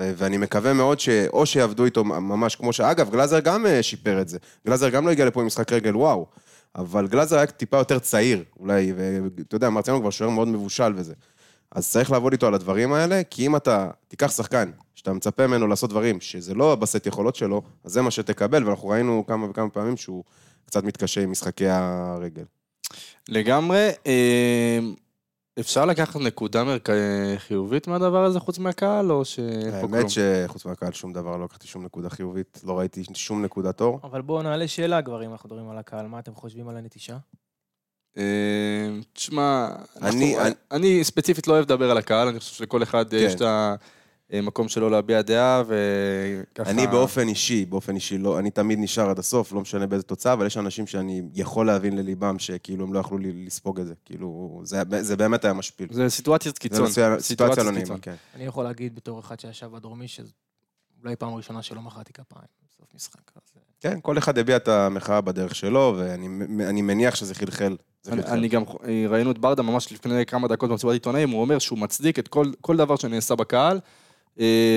אה, ואני מקווה מאוד שאו שיעבדו איתו ממש כמו ש... אגב, גלאזר גם אה, שיפר את זה. גלאזר גם לא הגיע לפה עם משחק רגל וואו. אבל גלאזר היה טיפה יותר צעיר, אולי, ואתה יודע, מרציאנו כבר שוער מאוד מבושל וזה. אז צריך לעבוד איתו על הדברים האלה, כי אם אתה תיקח שחקן, שאתה מצפה ממנו לעשות דברים שזה לא בסט יכולות שלו, אז זה מה שתקבל, ואנחנו ראינו כמה וכמה פעמים שהוא קצת מתקשה עם משחקי הרגל. לגמרי. אפשר לקחת נקודה מרכ... חיובית מהדבר הזה חוץ מהקהל, או שאין פה כלום? האמת שחוץ מהקהל שום דבר, לא לקחתי שום נקודה חיובית, לא ראיתי שום נקודת אור. אבל בואו נעלה שאלה כבר, אם אנחנו מדברים על הקהל, מה אתם חושבים על הנטישה? אה, תשמע, אני- אנחנו- אני- אני ספציפית לא אוהב לדבר על הקהל, אני חושב שלכל אחד כן. יש את המקום שלו להביע דעה, וככה... אני באופן אישי, באופן אישי, לא, אני תמיד נשאר עד הסוף, לא משנה באיזה תוצאה, אבל יש אנשים שאני יכול להבין לליבם שכאילו הם לא יכלו לי- לספוג את זה. כאילו, זה, זה באמת היה משפיל. זה סיטואציית זה קיצון. סיטואציה- סיטואציה לא נעימה. כן. אני יכול להגיד בתור אחד שישב בדרומי, שאולי פעם ראשונה שלא מחאתי כפיים בסוף משחק. אז... אה, כן, כל אחד הביע את המחאה בדרך שלו, ואני אני מניח שזה חלחל. זה אני. אני גם, אה, ראינו את ברדה ממש לפני כמה דקות במסיבת עיתונאים, הוא אומר שהוא מצדיק את כל, כל דבר שנעשה בקהל, אה,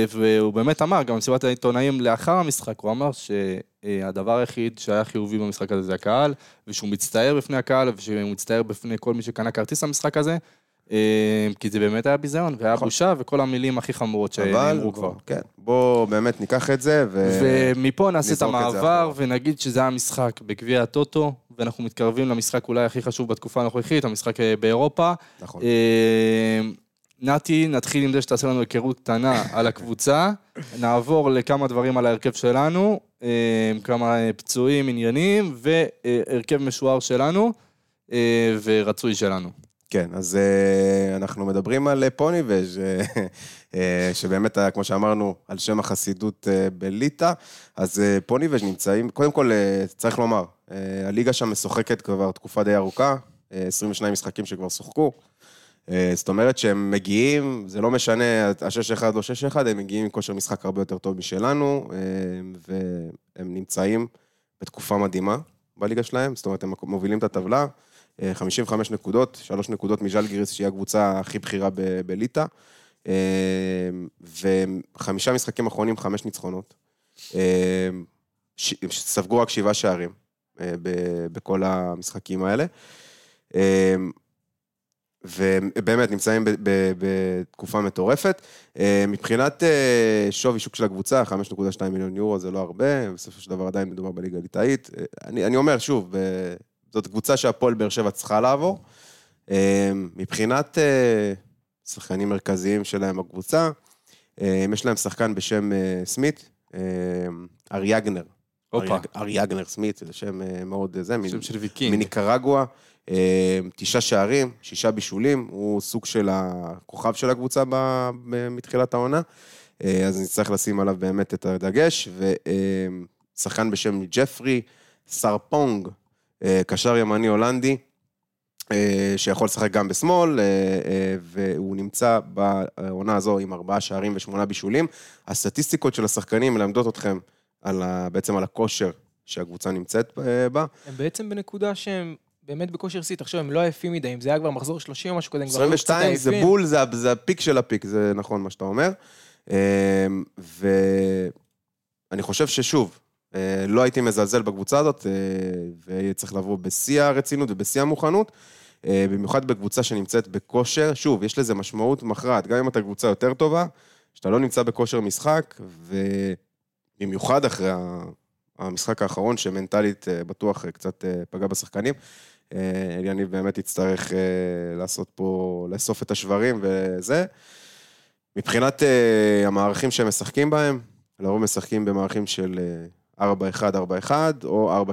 והוא באמת אמר, גם במסיבת העיתונאים לאחר המשחק, הוא אמר שהדבר היחיד שהיה חיובי במשחק הזה זה הקהל, ושהוא מצטער בפני הקהל, ושהוא מצטער בפני כל מי שקנה כרטיס למשחק הזה, אה, כי זה באמת היה ביזיון, והיה נכון. בושה, וכל המילים הכי חמורות שנאמרו כבר. כן, בוא באמת ניקח את זה, ו... ומפה נעשה את את המעבר, אחורה. ונגיד שזה היה משחק בגביע הטוטו, ואנחנו מתקרבים למשחק אולי הכי חשוב בתקופה הנוכחית, המשחק אה, באירופה. נכון. נתי, נתחיל עם זה שתעשה לנו היכרות קטנה על הקבוצה, נעבור לכמה דברים על ההרכב שלנו, אה, כמה אה, פצועים, עניינים, והרכב משוער שלנו, אה, ורצוי שלנו. כן, אז אנחנו מדברים על פוניבז', שבאמת, כמו שאמרנו, על שם החסידות בליטא. אז פוניבז' נמצאים, קודם כל, צריך לומר, הליגה שם משוחקת כבר תקופה די ארוכה, אה, 22 משחקים שכבר שוחקו. אה, זאת אומרת שהם מגיעים, זה לא משנה, ה-6-1 או 6-1, הם מגיעים עם כושר משחק הרבה יותר טוב משלנו, אה, והם נמצאים בתקופה מדהימה בליגה שלהם, זאת אומרת, הם מובילים את הטבלה. אה, 55 נקודות, 3 נקודות מז'לגיריס, שהיא הקבוצה הכי בכירה ב- בליטא. אה, וחמישה משחקים אחרונים, חמש ניצחונות. אה, ש- ספגו רק שבעה שערים אה, בכל המשחקים האלה. ובאמת נמצאים בתקופה מטורפת. אה, מבחינת אה, שווי שוק של הקבוצה, 5.2 מיליון יורו זה לא הרבה, בסופו של דבר עדיין מדובר בליגה הליטאית. אה, אני, אני אומר שוב, זאת קבוצה שהפועל באר שבע צריכה לעבור. מבחינת שחקנים מרכזיים שלהם בקבוצה, יש להם שחקן בשם סמית, אריאגנר. הופה, ארי- ארי אגנר סמית, זה שם אה, מאוד אה, זה, שם של ויקינג. מניקרגואה, אה, תשעה שערים, שישה בישולים, הוא סוג של הכוכב של הקבוצה ב- מתחילת העונה, אז נצטרך לשים עליו באמת את הדגש, ושחקן בשם ג'פרי סרפונג, קשר ימני הולנדי, שיכול לשחק גם בשמאל, והוא נמצא בעונה הזו עם ארבעה שערים ושמונה בישולים. הסטטיסטיקות של השחקנים מלמדות אתכם על ה, בעצם על הכושר שהקבוצה נמצאת אה, בה. הם בעצם בנקודה שהם באמת בכושר שיא. תחשוב, הם לא עייפים מדי, אם זה היה כבר מחזור 30 או משהו כזה, הם כבר היו קצת 22 זה עייפים. בול, זה, זה הפיק של הפיק, זה נכון מה שאתה אומר. אה, ואני חושב ששוב, אה, לא הייתי מזלזל בקבוצה הזאת, אה, וצריך לבוא בשיא הרצינות ובשיא המוכנות. במיוחד בקבוצה שנמצאת בכושר, שוב, יש לזה משמעות מכרעת, גם אם אתה קבוצה יותר טובה, שאתה לא נמצא בכושר משחק, ובמיוחד אחרי המשחק האחרון, שמנטלית אה, בטוח אה, קצת אה, פגע בשחקנים. אליניב באמת יצטרך לעשות פה, לאסוף את השברים וזה. מבחינת המערכים שהם משחקים בהם, לרוב משחקים במערכים של אה, 4-1, 4-1, או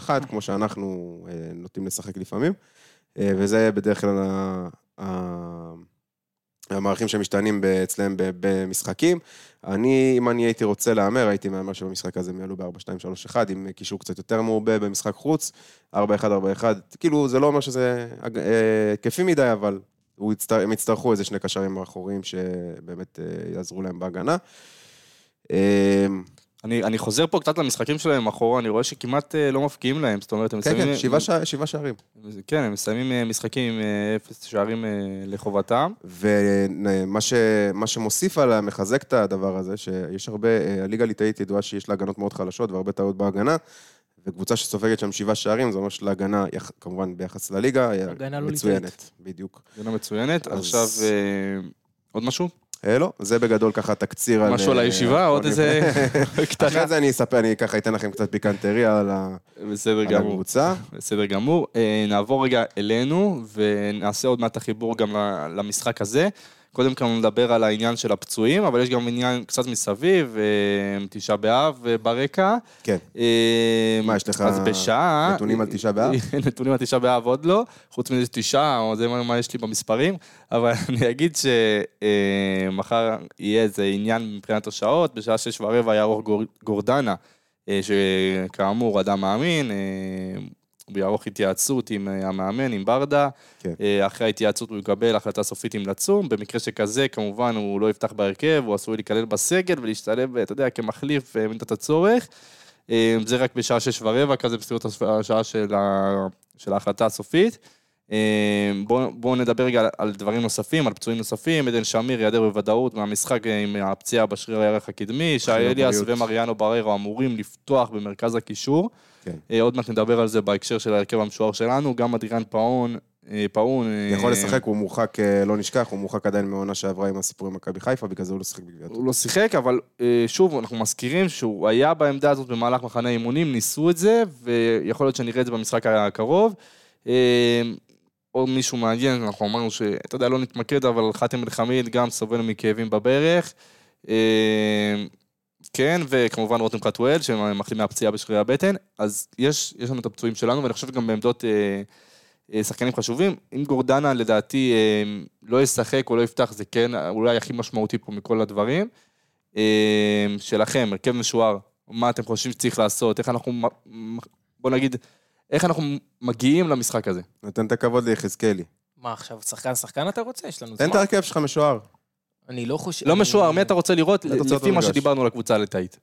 4-2-3-1, כמו שאנחנו נוטים לשחק לפעמים. וזה בדרך כלל המערכים שמשתנים אצלם במשחקים. אני, אם אני הייתי רוצה להמר, הייתי מהמר שבמשחק הזה הם יעלו ב-4-2-3-1, עם קישור קצת יותר מעובה במשחק חוץ, 4-1-4-1, כאילו, זה לא אומר שזה אה, כיפי מדי, אבל הם יצטרכו איזה שני קשרים אחוריים שבאמת אה, יעזרו להם בהגנה. אני אני חוזר פה קצת למשחקים שלהם אחורה, אני רואה שכמעט אה, לא מפקיעים להם, זאת אומרת, הם כן, מסיימים... כן, שבעה שע- שבעה שערים. כן, הם מסיימים אה, משחקים עם אה, אפס שערים אה, לחובתם. ומה ש, שמוסיף על, מחזק את הדבר הזה, שיש הרבה, אה, הליגה הליטאית ידועה שיש לה הגנות מאוד חלשות והרבה טעויות בהגנה, וקבוצה שסופגת שם שבעה שערים, זה אומר שלהגנה, יח- כמובן ביחס לליגה, הגנה לא מצוינת, ליטאית. בדיוק. הגנה מצוינת. אז- עכשיו, אה, עוד משהו? אה, לא, זה בגדול ככה תקציר על... משהו על אה, הישיבה? עוד איזה... אחרי זה אני אספר, אני ככה אתן לכם קצת פיקנטריה על. הקבוצה. בסדר גמור. אה, נעבור רגע אלינו, ונעשה עוד מעט החיבור גם למשחק הזה. קודם כל נדבר על העניין של הפצועים, אבל יש גם עניין קצת מסביב, אה, תשעה באב אה, ברקע. כן. אה, מה, יש לך אז בשעה... נתונים על תשעה באב? נתונים על תשעה באב עוד לא, חוץ מזה תשעה, או זה מה יש לי במספרים, אבל אני אגיד שמחר יהיה איזה עניין מבחינת השעות, בשעה שש ורבע יערוך גור- גורדנה, שכאמור אדם מאמין, הוא יערוך התייעצות עם אה, המאמן, עם ברדה, כן. אה, אחרי ההתייעצות הוא יקבל החלטה סופית אם לצום, במקרה שכזה כמובן הוא לא יפתח בהרכב, הוא עשוי להיכלל בסגל ולהשתלב, אתה יודע, כמחליף אה, במידת הצורך. אה, זה רק בשעה שש ורבע, כזה בסביבות השעה של, ה... של ההחלטה הסופית. אה, בואו בוא נדבר רגע על, על דברים נוספים, על פצועים נוספים. עדן שמיר ייעדר בוודאות מהמשחק אה, עם הפציעה בשריר הירך הקדמי. שי אליאס. ומריאנו בררו אמורים לפתוח במרכז הקישור. כן. אה, עוד מעט נדבר על זה בהקשר של ההרכב המשוער שלנו. גם אדריאן פאון, אה, פאון... אה, יכול לשחק, הוא מורחק, לא נשכח, הוא מורחק עדיין מהעונה שעברה עם הסיפור עם מכבי חיפה, בגלל זה הוא לא שיחק בגביע הוא לא שיחק, אבל שוב, אנחנו מזכירים שהוא היה בעמדה הזאת במהלך מחנה אימונים, ניסו את זה, ויכול להיות שנראה את זה במשחק הקרוב. עוד מישהו מעניין, אנחנו אמרנו שאתה יודע, לא נתמקד, אבל חאתם אל-חמיד גם סובל מכאבים בברך. כן, וכמובן רותם חתואל, שמחלים מהפציעה בשרירי הבטן. אז יש, יש לנו את הפצועים שלנו, ואני חושב גם בעמדות אה, אה, שחקנים חשובים. אם גורדנה, לדעתי, אה, לא ישחק או לא יפתח, זה כן אולי הכי משמעותי פה מכל הדברים. אה, שלכם, הרכב משוער, מה אתם חושבים שצריך לעשות, איך אנחנו, בוא נגיד, איך אנחנו מגיעים למשחק הזה. נותן את הכבוד ליחזקאלי. מה עכשיו, שחקן שחקן אתה רוצה? יש לנו תן את זמן. ההרכב שלך משוער. אני לא חושב... לא אני- משוער, מי אתה רוצה לראות, לפי מה. שדיברנו על הקבוצה הליטאית.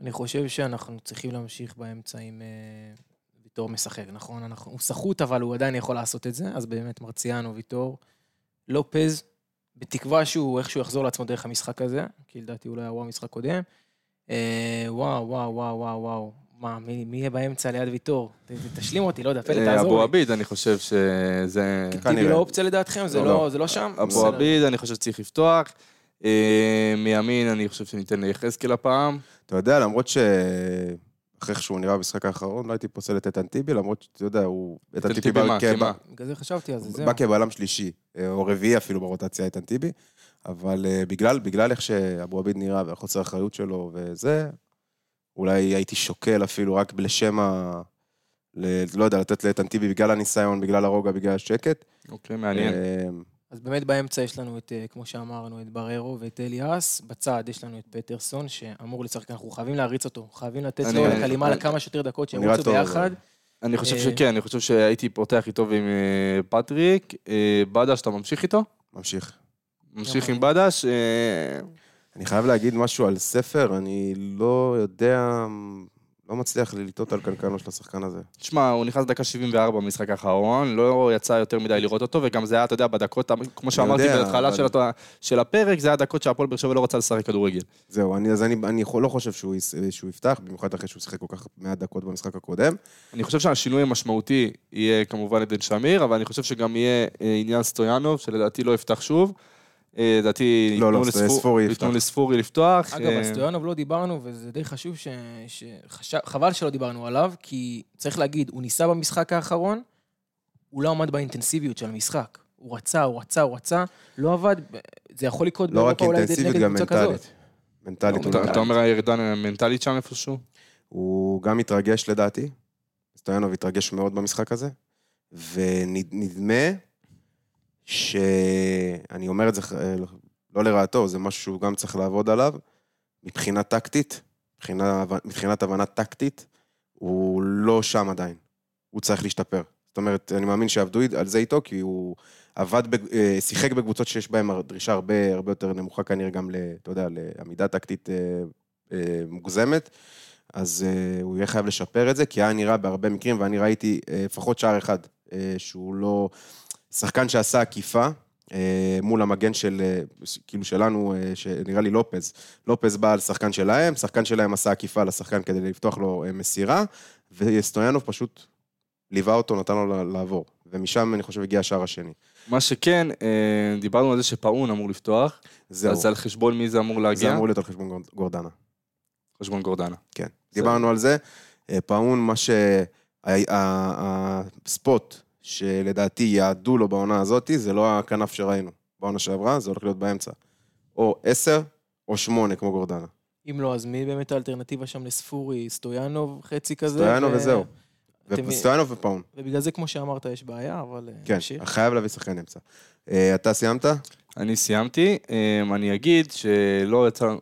אני חושב שאנחנו צריכים להמשיך באמצע עם אה, ויטור משחק, נכון? אנחנו, הוא סחוט, אבל הוא עדיין יכול לעשות את זה, אז באמת מרציאנו, ויטור, לופז, בתקווה שהוא איכשהו יחזור לעצמו דרך המשחק הזה, כי לדעתי הוא לא היה וואו משחק קודם. אה, וואו, וואו, וואו, וואו, וואו. מה, מי, מי יהיה באמצע ליד ויטור? תשלים אותי, לא יודע, פלד, אה, תעזור אבו לי. עביד, אני חושב שזה... טיבי. לא אופציה לדעתכם? זה לא, לא, לא. זה לא שם? אבו. עביד, אני חושב שצריך לפתוח. אה, מימין, אני חושב שניתן ליחזקאל הפעם. אתה יודע, למרות ש... אחרי איך שהוא נראה במשחק האחרון, לא הייתי פוסל את איתן טיבי, למרות שאתה יודע, הוא... איתן טיבי? בהרכב- כמה? בגלל זה חשבתי על זה, זהו. בא כבלם שלישי, אה, או רביעי אפילו ברוטציה איתן טיבי, אבל בגלל, בגלל איך שאבו עביד נראה והחוסר האחריות שלו וזה, אולי הייתי שוקל אפילו רק לשם ה... ל... לא יודע, לתת לאיתן טיבי בגלל הניסיון, בגלל הרוגע, בגלל השקט. אוקיי, מעניין. אה, אז באמת באמצע יש לנו את, אה, כמו שאמרנו, את בררו ואת אליאס. בצד יש לנו את פטרסון, שאמור לשחק, אנחנו חייבים להריץ אותו. חייבים לתת לו לקלימה לכמה שיותר דקות, שירוצו טוב, ביחד. אני חושב אה, שכן, אני חושב שהייתי פותח איתו ועם אה, פטריק. בדש, אתה ממשיך איתו? ממשיך. ממשיך עם בדש. אני חייב להגיד משהו על ספר, אני לא יודע, לא מצליח ללטות על קנקנו של השחקן הזה. תשמע, הוא נכנס דקה 74 במשחק האחרון, לא יצא יותר מדי לראות אותו, וגם זה היה, אתה יודע, בדקות, כמו שאמרתי בהתחלה אבל- של הפרק, זה היה דקות שהפועל באר שבע לא רצה לשחק כדורגל. זהו, אני, אז אני, אני לא חושב שהוא, שהוא יפתח, במיוחד אחרי שהוא שיחק כל כך מעט דקות במשחק הקודם. אני חושב שהשינוי המשמעותי יהיה כמובן עדן שמיר, אבל אני חושב שגם יהיה אה, עניין סטויאנוב, שלדעתי לא יפתח שוב. אה, לדעתי לא, לא, ספורי ייתנו. לספורי לפתוח. אגב, אה, על סטויאנוב לא דיברנו, וזה די חשוב ש... ש... חש... חבל שלא דיברנו עליו, כי צריך להגיד, הוא ניסה במשחק האחרון, הוא לא עמד באינטנסיביות של המשחק. הוא רצה, הוא רצה, הוא רצה, לא עבד, זה יכול לקרות לא רק באירופה אולי אינטנסיבית, נגד גם קבוצה כזאת. מנטלית. מנטלית הוא אתה לא- אתה אומר הירידה המנטלית שם איפשהו? הוא גם התרגש לדעתי, סטויאנוב התרגש מאוד במשחק הזה, ונדמה שאני אומר את זה אה, לא לרעתו, זה משהו שהוא גם צריך לעבוד עליו, מבחינה טקטית, מבחינה, מבחינת הבנה טקטית, הוא לא שם עדיין, הוא צריך להשתפר. זאת אומרת, אני מאמין שעבדו על זה איתו, כי הוא עבד, בג- אה, שיחק בקבוצות שיש בהן דרישה הרבה, הרבה יותר נמוכה כנראה גם, ל, אתה יודע, לעמידה טקטית אה, מוגזמת. אז הוא יהיה חייב לשפר את זה, כי היה נראה בהרבה מקרים, ואני ראיתי לפחות שער אחד, שהוא לא... שחקן שעשה עקיפה uh, מול המגן של, uh, כאילו שלנו, uh, שנראה לי לופז. לופז בא על שחקן שלהם, שחקן שלהם עשה עקיפה לשחקן כדי לפתוח לו מסירה, וסטויאנוב פשוט ליווה אותו, נתן לו לעבור. ומשם אני חושב הגיע השער השני. מה שכן, אה, דיברנו על זה שפאון אמור לפתוח, זהו, אז על חשבון מי זה אמור זה להגיע? אמור להיות על חשבון גור- גורדנה. חשבון גורדנה. כן. דיברנו על זה. אה, פאון, מה שהספוט שלדעתי יעדו לו בעונה הזאת, זה לא הכנף שראינו. בעונה שעברה, זה הולך להיות באמצע. או עשר, או שמונה, כמו גורדנה. אם לא, אז מי באמת האלטרנטיבה שם לספורי? סטויאנוב, חצי כזה? סטויאנוב ו- וזהו. אתם- וסטויאנוב ופאון. ובגלל זה, כמו שאמרת, יש בעיה, אבל... אה, כן, נמשיך. חייב להביא שחקן אמצע. אה, אתה סיימת? אני סיימתי, אה, אני אגיד שלא יצא,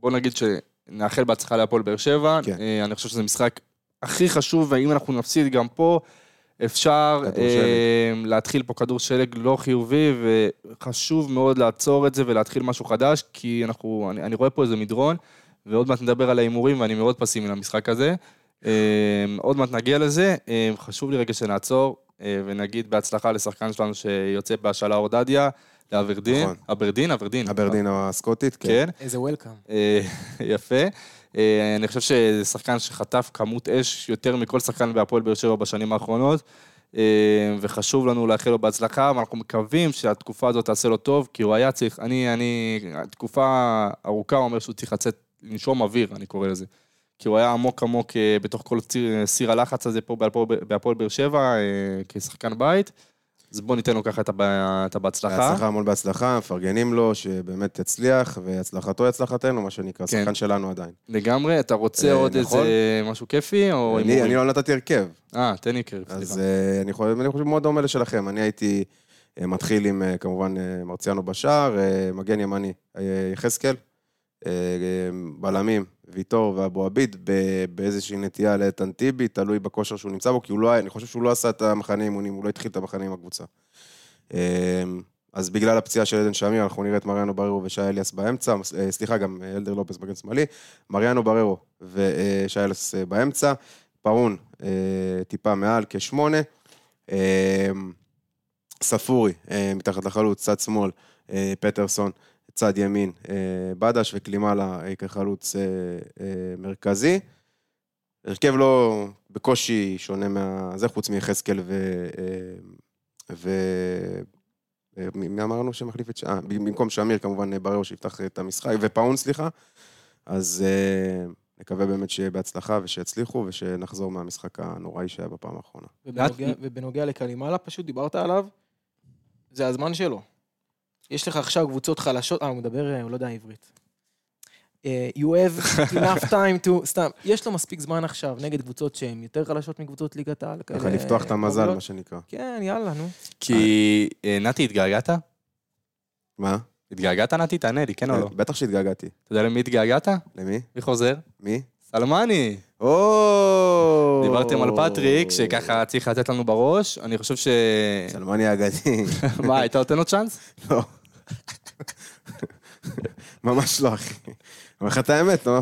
בוא נגיד שנאחל בהצלחה להפועל באר שבע, כן. אה, אני חושב שזה משחק הכי חשוב, ואם אנחנו נפסיד גם פה, אפשר אה, להתחיל פה כדור שלג לא חיובי, וחשוב מאוד לעצור את זה ולהתחיל משהו חדש, כי אנחנו, אני, אני רואה פה איזה מדרון, ועוד מעט נדבר על ההימורים, ואני מאוד פסימי למשחק הזה. אה, עוד מעט נגיע לזה, אה, חשוב לי רגע שנעצור, אה, ונגיד בהצלחה לשחקן שלנו שיוצא בהשאלה אורדדיה, לאברדין, נכון. אברדין, אברדין. אברדין הסקוטית? כן, איזה וולקאם. אה, יפה. אה, אני חושב שזה שחקן שחטף כמות אש יותר מכל שחקן בהפועל באר שבע בשנים האחרונות, אה, וחשוב לנו לאחל לו בהצלחה, ואנחנו מקווים שהתקופה הזאת תעשה לו טוב, כי הוא היה צריך, אני, אני, תקופה ארוכה הוא אומר שהוא צריך לצאת, לנשום אוויר, אני קורא לזה. כי הוא היה עמוק עמוק בתוך כל ציר, סיר הלחץ הזה פה בהפועל- באר שבע, כשחקן בית. אז בואו ניתן לו ככה את הבהצלחה. בהצלחה, המון בהצלחה, מפרגנים לו, שבאמת יצליח, והצלחתו הצלחתנו, מה שנקרא, כן. שחקן שלנו עדיין. לגמרי, אתה רוצה אה, עוד נכון. איזה משהו כיפי, או אני? אני לא נתתי הרכב. אה, תן לי קרב, אז. אה, אני חושב, אני חושב מאוד דומה לשלכם. אני הייתי אה, מתחיל עם אה, כמובן אה, מרציאנו בשער, אה, מגן ימני אה, יחזקאל, אה, אה, בלמים ויטור ואבו עביד, באיזושהי נטייה לאיתן טיבי, תלוי בכושר שהוא נמצא בו, כי הוא לא, אני חושב שהוא לא עשה את המחנה אימונים, הוא לא התחיל את המחנה עם הקבוצה. אה, אז בגלל הפציעה של עדן שמיר, אנחנו נראה את מריאנו בררו ושי אליאס באמצע, אה, סליחה, גם אה, אלדר לופס מגן שמאלי, מריאנו בררו ושי אליאס אה, באמצע, פאון אה, טיפה מעל, כשמונה. אה, ספורי, מתחת לחלוץ, צד שמאל, פטרסון, צד ימין, אה, בדש, וקלימלה אה, כחלוץ אה, מרכזי. הרכב לא בקושי שונה מה... זה חוץ מיחזקאל ו... ו... מי אמרנו שמחליף את ש... אה, במקום שמיר כמובן בררו שיפתח את המשחק, ופאון סליחה. אז נקווה באמת שיהיה בהצלחה ושיצליחו ושנחזור מהמשחק הנוראי שהיה בפעם האחרונה. ובנוגע, ובנוגע לקלימאלה, פשוט דיברת עליו, זה הזמן שלו. יש לך עכשיו קבוצות חלשות, אה, הוא מדבר, אה, הוא לא יודע עברית. אה, you have enough time to... סתם, יש לו מספיק זמן עכשיו נגד קבוצות שהן יותר חלשות מקבוצות ליגת העל. ככה כאלה לפתוח את המזל. מה שנקרא. כן, יאללה, נו. כי... אה, נתי, התגעגעת? מה? התגעגעת, נתי? תענה לי, כן או לא? בטח שהתגעגעתי. אתה יודע למי התגעגעת? למי? מי חוזר? מי? סלמני. או! דיברתם על פטריק, שככה צריך לתת לנו בראש. אני חושב ש... סלמני האגדי. מה, היית נותן לו צ'אנס? לא. ממש לא, אחי. אני אומר לך את האמת, לא?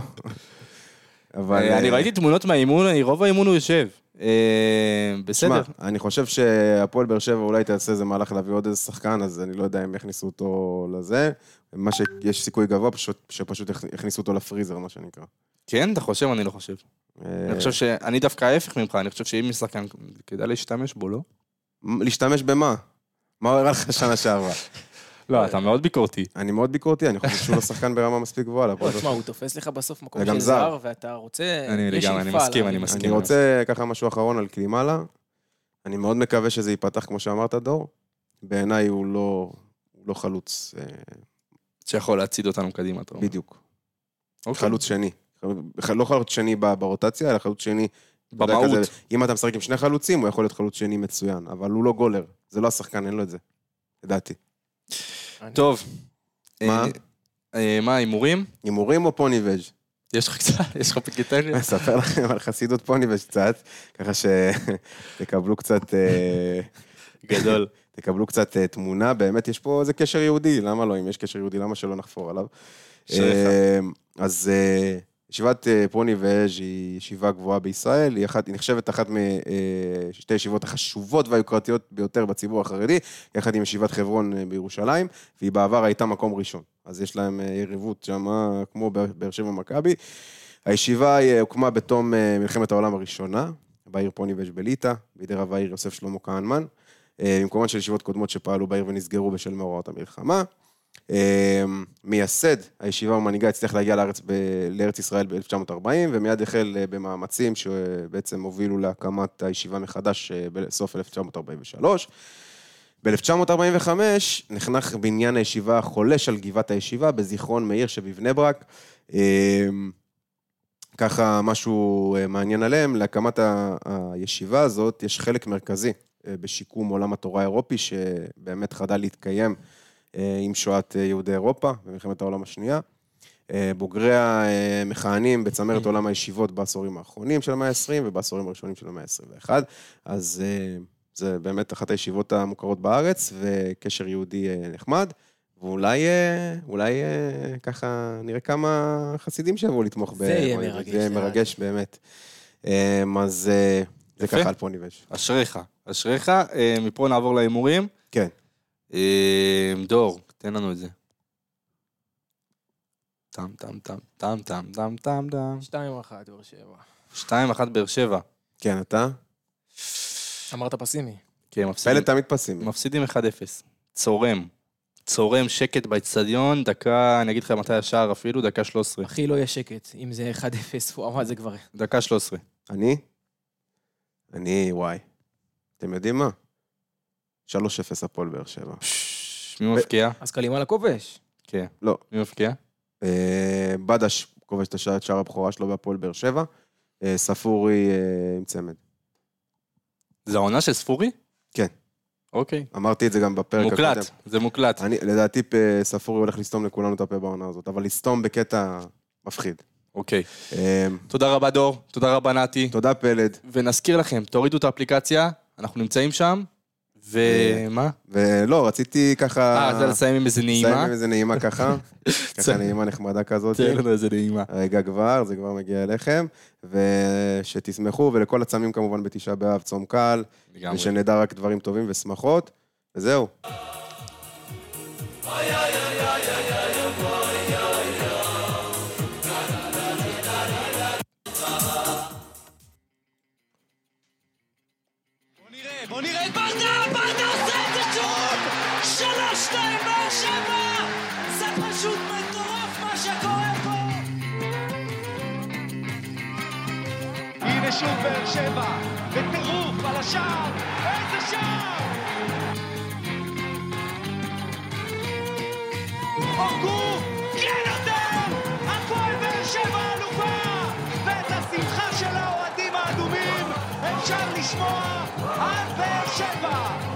אבל... אה, אני אה, ראיתי תמונות מהאימון, אני- רוב האימון הוא יושב. אה, בסדר. שמע, אני חושב שהפועל באר שבע אולי תעשה איזה מהלך להביא עוד איזה שחקן, אז אני לא יודע אם יכניסו אותו לזה. מה שיש סיכוי גבוה, פשוט, שפשוט יכ- יכניסו אותו לפריזר, מה שנקרא. כן, אתה חושב? אני לא חושב. אני חושב שאני דווקא ההפך ממך, אני חושב שאם יש שחקן, כדאי להשתמש בו, לא? להשתמש במה? מה הוא הראה לך שנה שעברה? לא, אתה מאוד ביקורתי. אני מאוד ביקורתי, אני חושב שהוא לא שחקן ברמה מספיק גבוהה. באר תשמע, הוא תופס לך בסוף מקום של זר. ואתה רוצה... אני לגמרי, אני מסכים, אני. מסכים. אני רוצה ככה משהו אחרון על קלימאלה. אני מאוד מקווה שזה ייפתח כמו שאמרת, דור. בעיניי הוא לא, לא חלוץ, אה, שיכול להצעיד אותנו קדימה, אתה אומר. בדיוק. אוקיי. חלוץ שני. לא חלוץ שני ברוטציה, אלא חלוץ שני... במהות. כזה, אם אתה משחק עם שני חלוצים, הוא יכול להיות חלוץ שני מצוין, אבל הוא לא גולר. זה לא השחקן, אין לו את זה. לדעתי. טוב. מה? אה, אה, מה, הימורים? הימורים או פוני וג'? יש לך קצת, יש לך פיקטריה? אספר לכם על חסידות פוני וג' קצת, ככה שתקבלו קצת... אה, גדול. תקבלו קצת אה, תמונה, באמת יש פה איזה קשר יהודי, למה לא? אם יש קשר יהודי, למה שלא נחפור עליו? אה, אז אה, ישיבת אה, פוני ואז' היא ישיבה גבוהה בישראל, היא, אחת, היא נחשבת אחת משתי הישיבות החשובות והיוקרתיות ביותר בציבור החרדי, יחד עם ישיבת חברון אה, בירושלים, והיא בעבר הייתה מקום ראשון. אז יש להם אה, יריבות שם, כמו באר שבע מכבי. הישיבה אה, הוקמה בתום אה, מלחמת העולם הראשונה, בעיר פוני ואז' בליטא, בידי רב העיר יוסף שלמה כהנמן. אה, במקומן של ישיבות קודמות שפעלו בעיר ונסגרו בשל מאורעות המלחמה. אה, מייסד הישיבה ומנהיגה הצליח להגיע לארץ, ב- לארץ ישראל ב-1940, ומיד החל אה, במאמצים שבעצם הובילו להקמת הישיבה מחדש אה, בסוף 1943. ב-1945 נחנך בניין הישיבה החולש על גבעת הישיבה בזיכרון מאיר שבבני ברק. אה, ככה משהו אה, מעניין עליהם, להקמת הישיבה הזאת יש חלק מרכזי בשיקום עולם התורה האירופי, שבאמת חדל להתקיים עם שואת אה, יהודי אירופה במלחמת העולם השנייה. אה, בוגריה אה, מכהנים בצמרת עולם הישיבות בעשורים האחרונים של המאה ה-20 ובעשורים הראשונים של המאה ה-21. אז אה, זה באמת אחת הישיבות המוכרות בארץ, וקשר יהודי אה, נחמד. ואולי אה, אולי אה, ככה נראה כמה חסידים שיבואו לתמוך זה יהיה מרגש, זה יהיה. מרגש באמת. אה, אז אה, זה. ככה על פוני ושש. אשריך, אשריך. אה, מפה נעבור להימורים. כן. אה, דור, תן לנו את זה. טם טם טם טם טם טם טם טם. 2-1, באר שבע. שתיים אחת באר שבע. כן, אתה? אמרת פסימי. כן, מפסידים. פלד תמיד פסימי. מפסידים 1-0. צורם. צורם שקט באצטדיון, דקה, אני אגיד לך מתי השער אפילו, דקה 13. אחי, לא יהיה שקט. אם זה 1-0, וואו, מה זה כבר... דקה 13. אני? אני, וואי. אתם יודעים מה? 3-0 הפועל באר שבע. מי מבקיע? אז קלימה לכובש. כן. לא. מי מבקיע? אה, בדש כובש את שער הבכורה שלו בהפועל באר שבע. אה, ספורי אה, עם צמד. זה העונה של ספורי? כן. אוקיי. אמרתי את זה גם בפרק מוקלט, הקודם. זה מוקלט. אני, לדעתי ספורי הולך לסתום לכולנו את הפה בעונה הזאת, אבל לסתום בקטע מפחיד. אוקיי. תודה רבה דור, תודה רבה נתי. תודה פלד, ונזכיר לכם, תורידו את האפליקציה, אנחנו נמצאים שם, ומה? ולא, רציתי ככה... אה, זה לסיים עם איזה לסיים נעימה? עם איזה נעימה ככה, ככה נעימה נחמדה כזאת. תן לנו איזה נעימה. רגע כבר, זה כבר מגיע אליכם, ושתשמחו, ולכל הצמים כמובן בתשעה באב, צום קל, לגמרי. ושנדע רק דברים טובים ושמחות, וזהו. בוא שוב באר שבע, בטירוף על השער, איזה שער! הורגו! כן נותן! הכל באר שבע אלופה! ואת השמחה של האוהדים האדומים אפשר לשמוע על באר שבע!